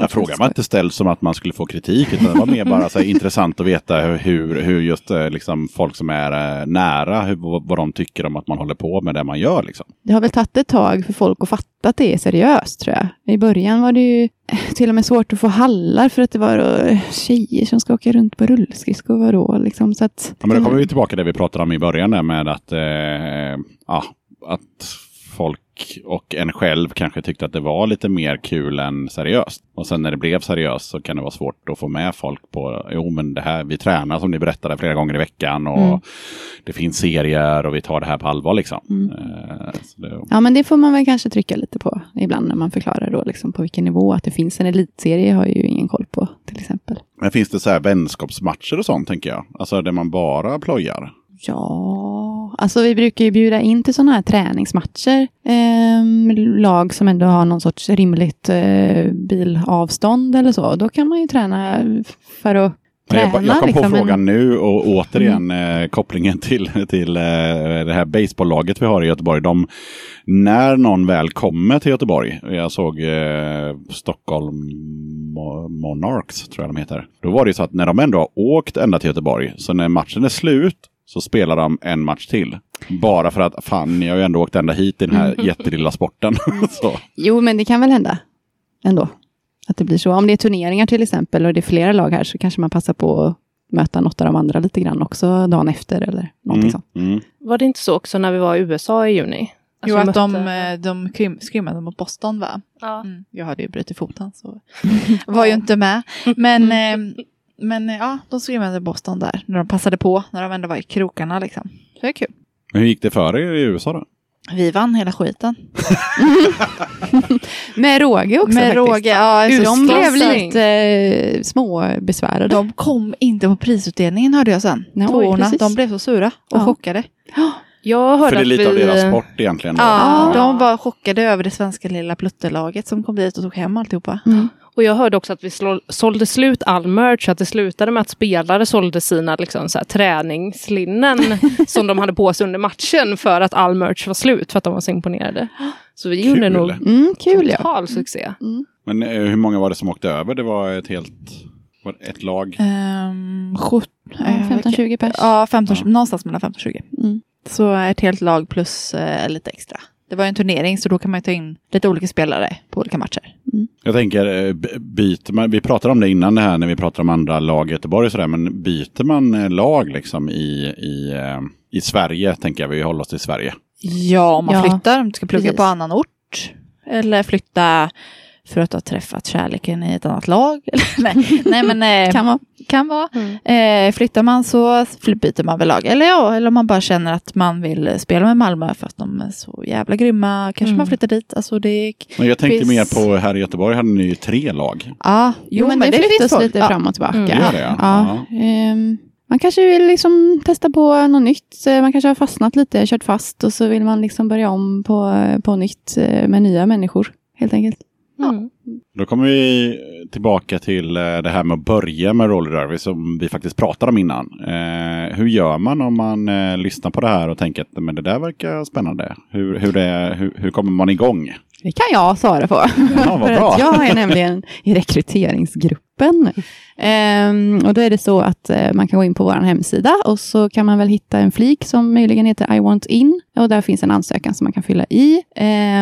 är frågar var inte ställd som att man skulle få kritik, utan det var mer bara så här, intressant att veta hur, hur, just eh, liksom, folk som är eh, nära, hur, vad, de tycker om att man håller på med det man gör. Liksom. Det har väl tagit ett tag för folk att fatta att det är seriöst tror jag. I början var det ju eh, till och med svårt att få hallar för att det var tjejer som ska åka runt på rullskridskor. Vadå? Liksom, så att, Ja, men då kommer vi tillbaka till det vi pratade om i början där med att, eh, ja, att folk och en själv kanske tyckte att det var lite mer kul än seriöst. Och sen när det blev seriöst så kan det vara svårt att få med folk på, jo men det här, vi tränar som ni berättade flera gånger i veckan och Mm. det finns serier och vi tar det här på allvar liksom. Mm. Eh, det, Ja, men det får man väl kanske trycka lite på ibland när man förklarar då liksom på vilken nivå. Att det finns en elitserie har ju ingen koll på till exempel. men finns det så här vänskapsmatcher och sånt tänker jag? Alltså där man bara plojar? Ja, alltså vi brukar ju bjuda in till sådana här träningsmatcher. Ehm, lag som ändå har någon sorts rimligt eh, bilavstånd eller så. Då kan man ju träna för att Men jag, träna. jag kom på liksom, frågan men- nu och återigen eh, kopplingen till, till eh, det här baseballlaget vi har i Göteborg. De, när någon väl kommer till Göteborg, jag såg eh, Stockholm Mo- Monarchs, tror jag de heter. Då var det så att när de ändå har åkt ända till Göteborg, så när matchen är slut så spelar de en match till. Bara för att, fan, ni har ju ändå åkt ända hit i den här [LAUGHS] jättelilla sporten. [LAUGHS] så. Jo, men det kan väl hända ändå. Att det blir så. Om det är turneringar till exempel och det är flera lag här så kanske man passar på att möta något av de andra lite grann också dagen efter eller någonting Mm, sånt. mm. Var det inte så också när vi var i USA i juni? Jo, Alltså, att de, mötte- eh, de krym- skrymmade mot Boston va? Ja. Mm. Jag hade ju brutit foten så [LAUGHS] var ju inte med. Men, eh, men eh, ja, de skrymmade Boston där när de passade på, när de ändå var i krokarna liksom. Så det är kul. Men hur gick det för er i USA då? Vi vann hela skiten. [LAUGHS] Med råge också Med faktiskt. råge, ja. De så blev lite eh, småbesvärade. De kom inte på prisutdelningen hörde jag sen. Nej, oj, Tvåorna, de blev så sura och Ja. chockade. Jag hörde För det är lite av vi... deras sport egentligen. Ja, Ja. de var chockade över det svenska lilla pluttelaget som kom dit och tog hem alltihopa. Mm. Och jag hörde också att vi sålde slut all merch, att det slutade med att spelare sålde sina liksom, så här, träningslinnen [LAUGHS] som de hade på sig under matchen för att all merch var slut, för att de var så imponerade. Så vi gjorde Kul. nog Mm, kul ja. total succé. Men eh, hur många var det som åkte över? Det var ett helt... var Ett lag? Um, sjut, Ja, eh, 15-20 pers. Ja, 15, Ja. någonstans mellan 15 och 20. Mm. Så ett helt lag plus eh, lite extra. Det var ju en turnering så då kan man ju ta in lite olika spelare på olika matcher. Jag tänker, eh, byter man, vi pratade om det innan det här när vi pratade om andra lag i Göteborg och sådär, men byter man eh, lag liksom i, i, eh, i Sverige, tänker jag, vi håller oss till Sverige. Ja, om man Ja, flyttar, om du ska plugga precis. på annan ort. Eller flytta för att du har träffat kärleken i ett annat lag. [LAUGHS] nej, nej, men eh, [LAUGHS] Kan vara. kan vara. Mm. Eh, flyttar man så byter man väl lag. Eller ja, eller om man bara känner att man vill eh, spela med Malmö för att de är så jävla grymma. Kanske Mm. man flyttar dit. Alltså det Men jag tänkte Finns- mer på, här i Göteborg hade ni ju tre lag. Ja, Jo, men, det, flyttas folk. lite Ja. fram och tillbaka. Mm. Gör det, ja. Ja, ehm, man kanske vill liksom testa på något nytt. Eh, Man kanske har fastnat lite, kört fast och så vill man liksom börja om på, på nytt med nya människor. Helt enkelt. Mm. Då kommer vi tillbaka till eh, det här med att börja med roller derby som vi faktiskt pratade om innan. Eh, hur gör man om man eh, lyssnar på det här och tänker att men det där verkar spännande? Hur, hur, det, hur, hur kommer man igång? Det kan jag svara på. Ja, vad [LAUGHS] För bra. jag är nämligen i rekryteringsgruppen. Um, och då är det så att uh, man kan gå in på vår hemsida och så kan man väl hitta en flik som möjligen heter I want in. Och där finns en ansökan som man kan fylla i.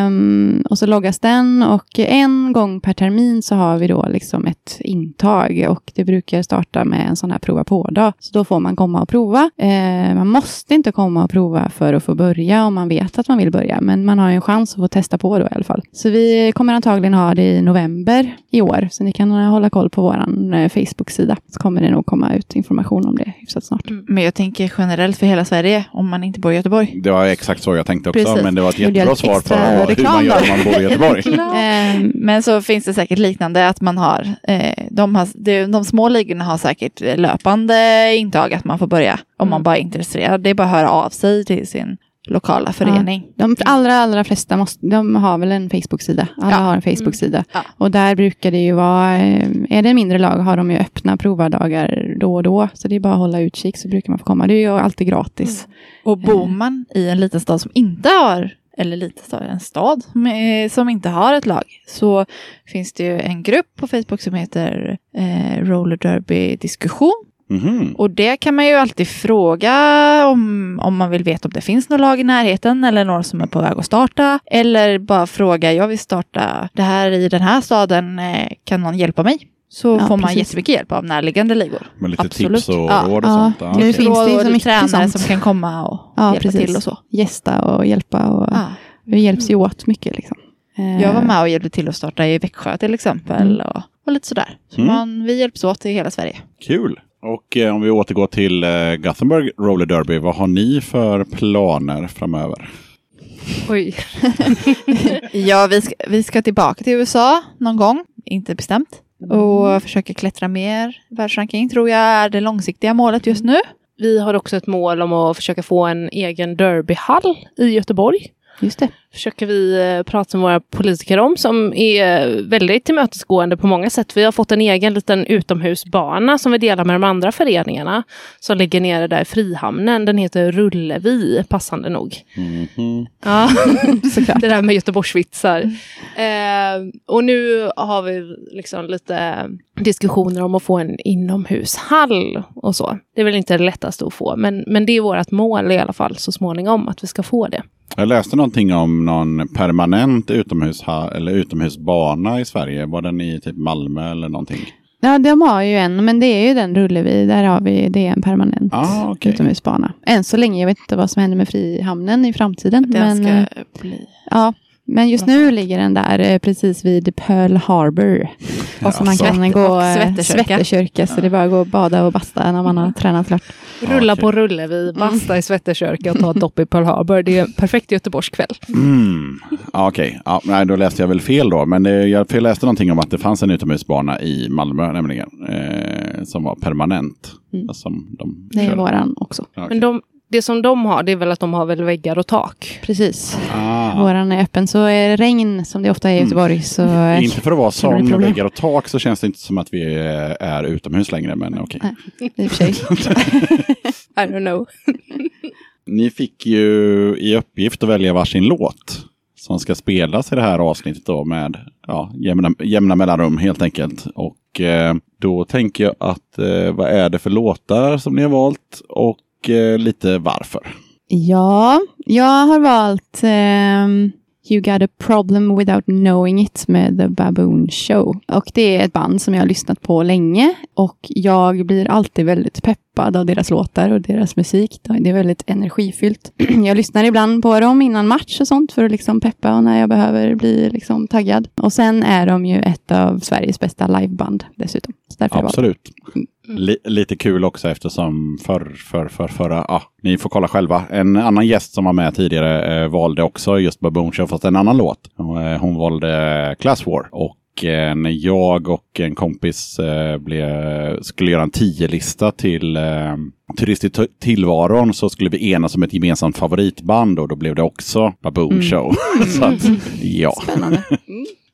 Um, och så loggas den och en gång per termin så har vi då liksom ett intag och det brukar starta med en sån här prova på-dag. Så då får man komma och prova. Uh, man måste inte komma och prova för att få börja om man vet att man vill börja, men man har ju en chans att få testa på då i alla fall. Så vi kommer antagligen ha det i november i år, så ni kan hålla koll på vår eh, Facebook-sida. Så kommer det nog komma ut information om det hyfsat snart. Men jag tänker generellt för hela Sverige, om man inte bor i Göteborg. Det var exakt så jag tänkte också, Precis. men det var ett jättebra svar på hur man gör om man bor i Göteborg. [LAUGHS] [LAUGHS] Ehm, Men så finns det säkert liknande att man har, eh, de, har de, de små ligorna har säkert löpande intag att man får börja om man bara är intresserad. Det är bara att höra av sig till sin lokala förening. De allra, allra flesta måste, de har väl en Facebook-sida. Alla Ja. har en Facebook-sida. Ja. Och där brukar det ju vara, eh, är det mindre lag har de ju öppna provardagar då och då. Så det är bara att hålla utkik så brukar man få komma. Det är ju alltid gratis. Och bor man i en liten stad som inte har, eller liten stad, en stad som, eh, som inte har ett lag, så finns det ju en grupp på Facebook som heter eh, Roller Derby diskussion. Mhm. Och det kan man ju alltid fråga om, om man vill veta om det finns några lag i närheten eller några som är på väg att starta. Eller bara fråga, jag vill starta det här i den här staden, eh, kan någon hjälpa mig? Så Ja, får man precis. jättemycket hjälp av närliggande ligor. Med lite Absolut. tips och Ja. råd och Ja, sånt. Ja, nu okej. finns det ju så mycket tränare sånt. som kan komma och Ja, hjälpa precis. till och så. Gästa och hjälpa och Ja. vi hjälps ju åt mycket. Liksom. Eh, Jag var med och hjälpte till att starta i Växjö till exempel. Och, och lite sådär. Så Mm. man, vi hjälps åt i hela Sverige. Kul! Och eh, om vi återgår till eh, Gothenburg Roller Derby, vad har ni för planer framöver? Oj. [LAUGHS] Ja, vi ska, vi ska tillbaka till USA någon gång. Inte bestämt. Och försöka klättra mer. Världsranking tror jag är det långsiktiga målet just nu. Vi har också ett mål om att försöka få en egen derbyhall i Göteborg. Just det. försöker vi eh, prata med våra politiker om som är väldigt tillmötesgående på många sätt. Vi har fått en egen liten utomhusbana som vi delar med de andra föreningarna som ligger nere där i Frihamnen. Den heter Rullevi, passande nog. Mhm. Ja, [LAUGHS] såklart. Det där med Göteborgsvitsar. Eh, och nu har vi liksom lite diskussioner om att få en inomhushall och så. Det är väl inte det lättaste att få, men, men det är vårt mål i alla fall så småningom att vi ska få det. Jag läste någonting om någon permanent utomhus eller utomhusbana i Sverige. Var den i typ Malmö eller någonting? Ja, de har ju en, men det är ju den Rullevi. Där har vi, det är en permanent Ah, okej. utomhusbana. Än så länge, jag vet inte vad som händer med Frihamnen i framtiden. Den men, eh, ska bli... ja, men just nu ligger den där eh, precis vid Pearl Harbor. Och så man kan gå eh. Svettekyrka, så det är bara att gå och bada och basta när man har tränat klart. Rulla på Rullevi, basta i Svettekyrka och ta ett dopp i Pearl Harbor. Det är en perfekt Göteborgskväll. Mm. Ja, Okej, ja, nej, då läste jag väl fel då. Men det, jag läste någonting om att det fanns en utomhusbana i Malmö nämligen. Eh, som var permanent. Mm. Som de Det är våran också. Ja, okej. Men de, det som de har, det är väl att de har väl väggar och tak. Precis. Ah. Våran är öppen, så är det regn som det ofta är i Göteborg så eh, Inte för att vara problem. väggar och tak så känns det inte som att vi eh, är utomhus längre. Men okej. Nej. i och för sig. [LAUGHS] I don't know. [LAUGHS] Ni fick ju i uppgift att välja varsin låt. Som ska spelas i det här avsnittet då med ja, jämna, jämna mellanrum helt enkelt. Och eh, då tänker jag att eh, vad är det för låtar som ni har valt och eh, lite varför. Ja, jag har valt ehm, You got a problem without knowing it med The Baboon Show. Och det är ett band som jag har lyssnat på länge och jag blir alltid väldigt peppad av deras låtar och deras musik. Det är väldigt energifyllt. [CLEARS THROAT] Jag lyssnar ibland på dem innan match och sånt för att liksom peppa och när jag behöver bli liksom taggad. Och sen är de ju ett av Sveriges bästa liveband dessutom. Absolut. Li- lite kul också eftersom för, för, för, förra, ja, ni får kolla själva. En annan gäst som var med tidigare eh, valde också just Baboon Show, fast en annan låt. Eh, hon valde Class War. Och när jag och en kompis eh, blev, skulle göra en tio-lista till eh, Turist i tillvaron så skulle vi enas om ett gemensamt favoritband och då blev det också Baboon Show. [LAUGHS] så att, ja. Spännande.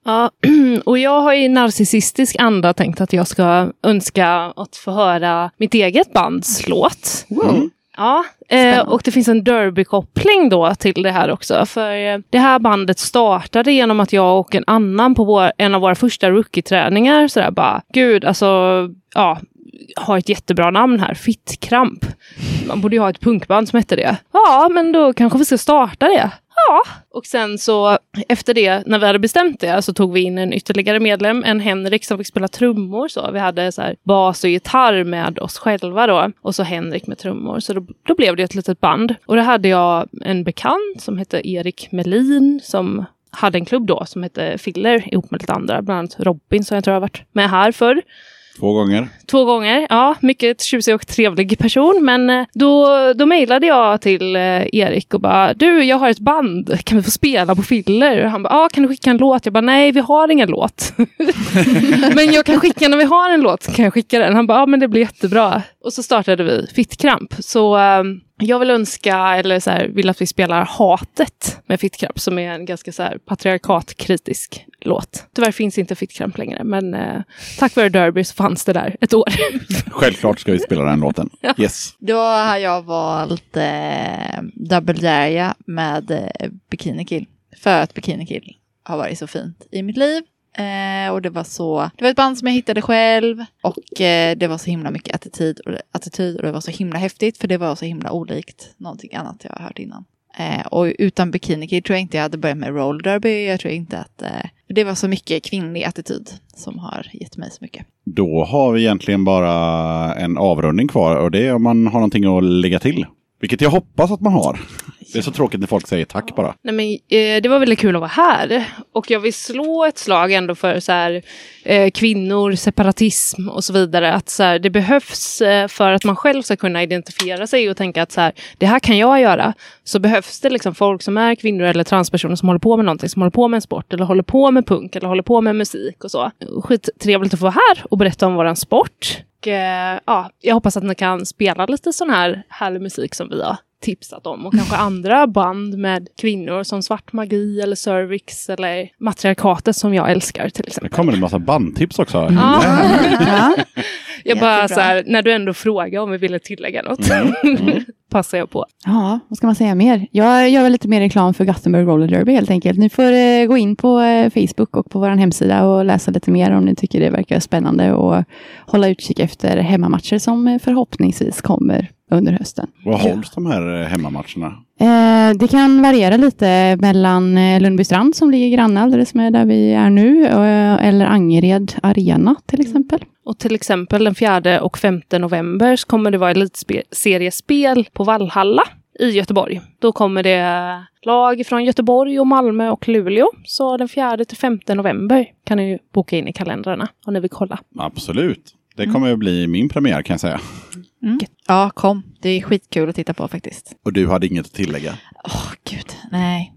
Ja, [CLEARS THROAT] och jag har i narcissistisk anda tänkt att jag ska önska att få höra mitt eget bands låt. Wow. Ja, eh, och det finns en derbykoppling då till det här också. För eh, det här bandet startade genom att jag och en annan på vår, en av våra första rookie-träningar sådär bara, gud alltså, ja, har ett jättebra namn här, Fittkramp. Man borde ju ha ett punkband som hette det. Ja, men då kanske vi ska starta det. Ja, och sen så efter det, när vi hade bestämt det, så tog vi in en ytterligare medlem, en Henrik som fick spela trummor. Så vi hade så här bas och gitarr med oss själva då. Och så Henrik med trummor. Så då, då blev det ett litet band. Och då hade jag en bekant som hette Erik Melin som hade en klubb då som hette Filler ihop med lite andra, bland annat Robin som jag tror har varit med här förr. Två gånger. Två gånger, ja. Mycket tjusig och trevlig person. Men eh, då, då mejlade jag till eh, Erik och bara, du, jag har ett band, kan vi få spela på Filler? Och han bara, ja, kan du skicka en låt? Jag bara, nej, vi har ingen låt. [LAUGHS] men jag kan skicka, när vi har en låt, kan jag skicka den? Han bara, ja, men det blir jättebra. Och så startade vi Fittkramp. Så um, jag vill önska, eller så här, vill att vi spelar Hatet med Fittkramp, som är en ganska så här patriarkatkritisk låt. Tyvärr finns inte Fittkramp längre, men eh, tack vare Derby så fanns det där ett år. [LAUGHS] Självklart ska vi spela den låten. Yes. Då har jag valt eh, Double Daria med eh, Bikini Kill. För att Bikini Kill har varit så fint i mitt liv. Eh, och det var så, det var ett band som jag hittade själv. Och eh, det var så himla mycket attityd och, attityd och det var så himla häftigt. För det var så himla olikt någonting annat jag har hört innan. Eh, och utan Bikini tror jag inte jag hade börjat med roll derby. Jag tror inte att eh, det var så mycket kvinnlig attityd som har gett mig så mycket. Då har vi egentligen bara en avrundning kvar och det är om man har någonting att lägga till. Vilket jag hoppas att man har. Det är så tråkigt när folk säger tack bara. Nej, men, eh, det var väldigt kul att vara här. Och jag vill slå ett slag ändå för så här, eh, kvinnor, separatism och så vidare. Att så här, det behövs eh, för att man själv ska kunna identifiera sig och tänka att så här, det här kan jag göra. Så behövs det liksom folk som är kvinnor eller transpersoner som håller på med någonting, som håller på med en sport eller håller på med punk eller håller på med musik och så. Skittrevligt att få vara här och berätta om våran sport. Och, eh, ja, jag hoppas att ni kan spela lite sån här härlig musik som vi har tipsat om. Och kanske andra band med kvinnor som Svart Magi eller Cervix eller Matriarkatet som jag älskar till Det exempel. kommer en massa bandtips också. Ja. Ja. [LAUGHS] Jag bara Jättebra. så här, när du ändå frågar om vi ville tillägga något, Mm, [LAUGHS] mm. passar jag på. Ja, vad ska man säga mer? Jag gör väl lite mer reklam för Gothenburg Roller Derby helt enkelt. Ni får eh, gå in på eh, Facebook och på vår hemsida och läsa lite mer om ni tycker det verkar spännande och hålla utkik efter hemmamatcher som eh, förhoppningsvis kommer under hösten. Var hålls de här eh, hemmamatcherna? Eh, det kan variera lite mellan eh, Lundbystrand som ligger granne alldeles med där vi är nu eh, eller Angered Arena till exempel. Och till exempel den 4 och 5 november så kommer det vara elitseriespel på Vallhalla i Göteborg. Då kommer det lag från Göteborg och Malmö och Luleå. Så den 4 till 5 november kan ni boka in i kalendrarna om ni vill kolla. Absolut. Det kommer att bli min premiär kan jag säga. Ja, kom. Det är skitkul att titta på faktiskt. Och du hade inget att tillägga? Åh, gud. Nej.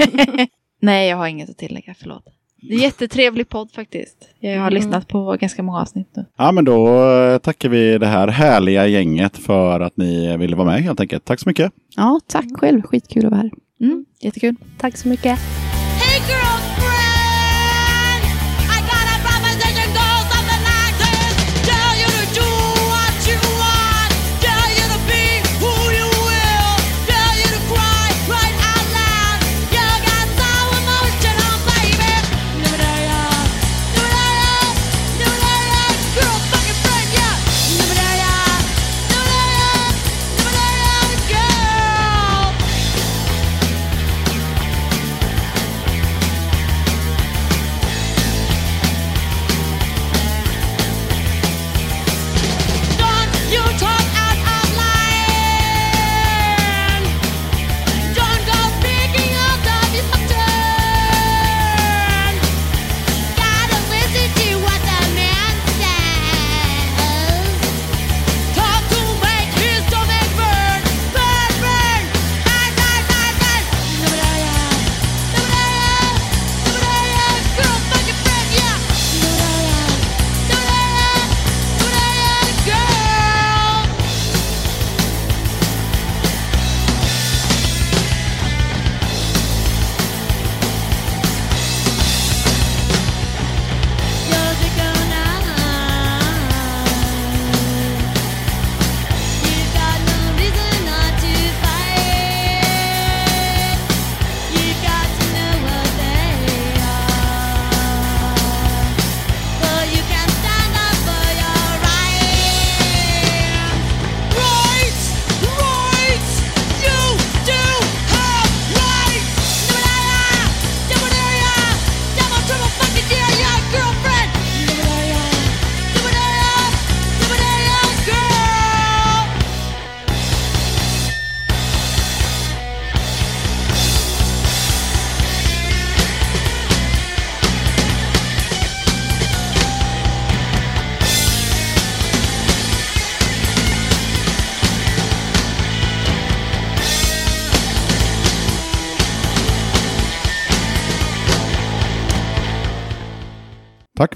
[LAUGHS] Nej, jag har inget att tillägga. Förlåt. Det är jättetrevlig podd faktiskt. Jag har lyssnat på ganska många avsnitt nu. Ja, men då eh, tackar vi det här härliga gänget för att ni ville vara med helt enkelt. Tack så mycket. Ja, tack själv. Skitkul att vara här. Mm, jättekul. Tack så mycket. Hey girlfriend,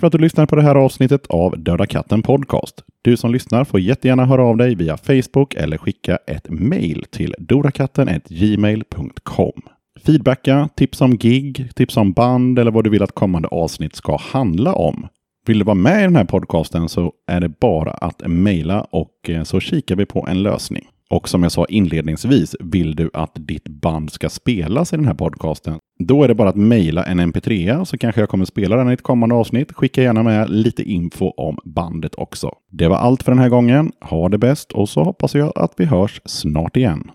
för att du lyssnar på det här avsnittet av Döda katten Podcast. Du som lyssnar får jättegärna höra av dig via Facebook eller skicka ett mejl till dorakatten@gmail.com. Feedbacka, tips om gig, tips om band eller vad du vill att kommande avsnitt ska handla om. Vill du vara med i den här podcasten så är det bara att mejla och eh, så kikar vi på en lösning. Och som jag sa inledningsvis, vill du att ditt band ska spelas i den här podcasten, då är det bara att mejla en mp3 så kanske jag kommer spela den i ett kommande avsnitt. Skicka gärna med lite info om bandet också. Det var allt för den här gången. Ha det bäst och så hoppas jag att vi hörs snart igen.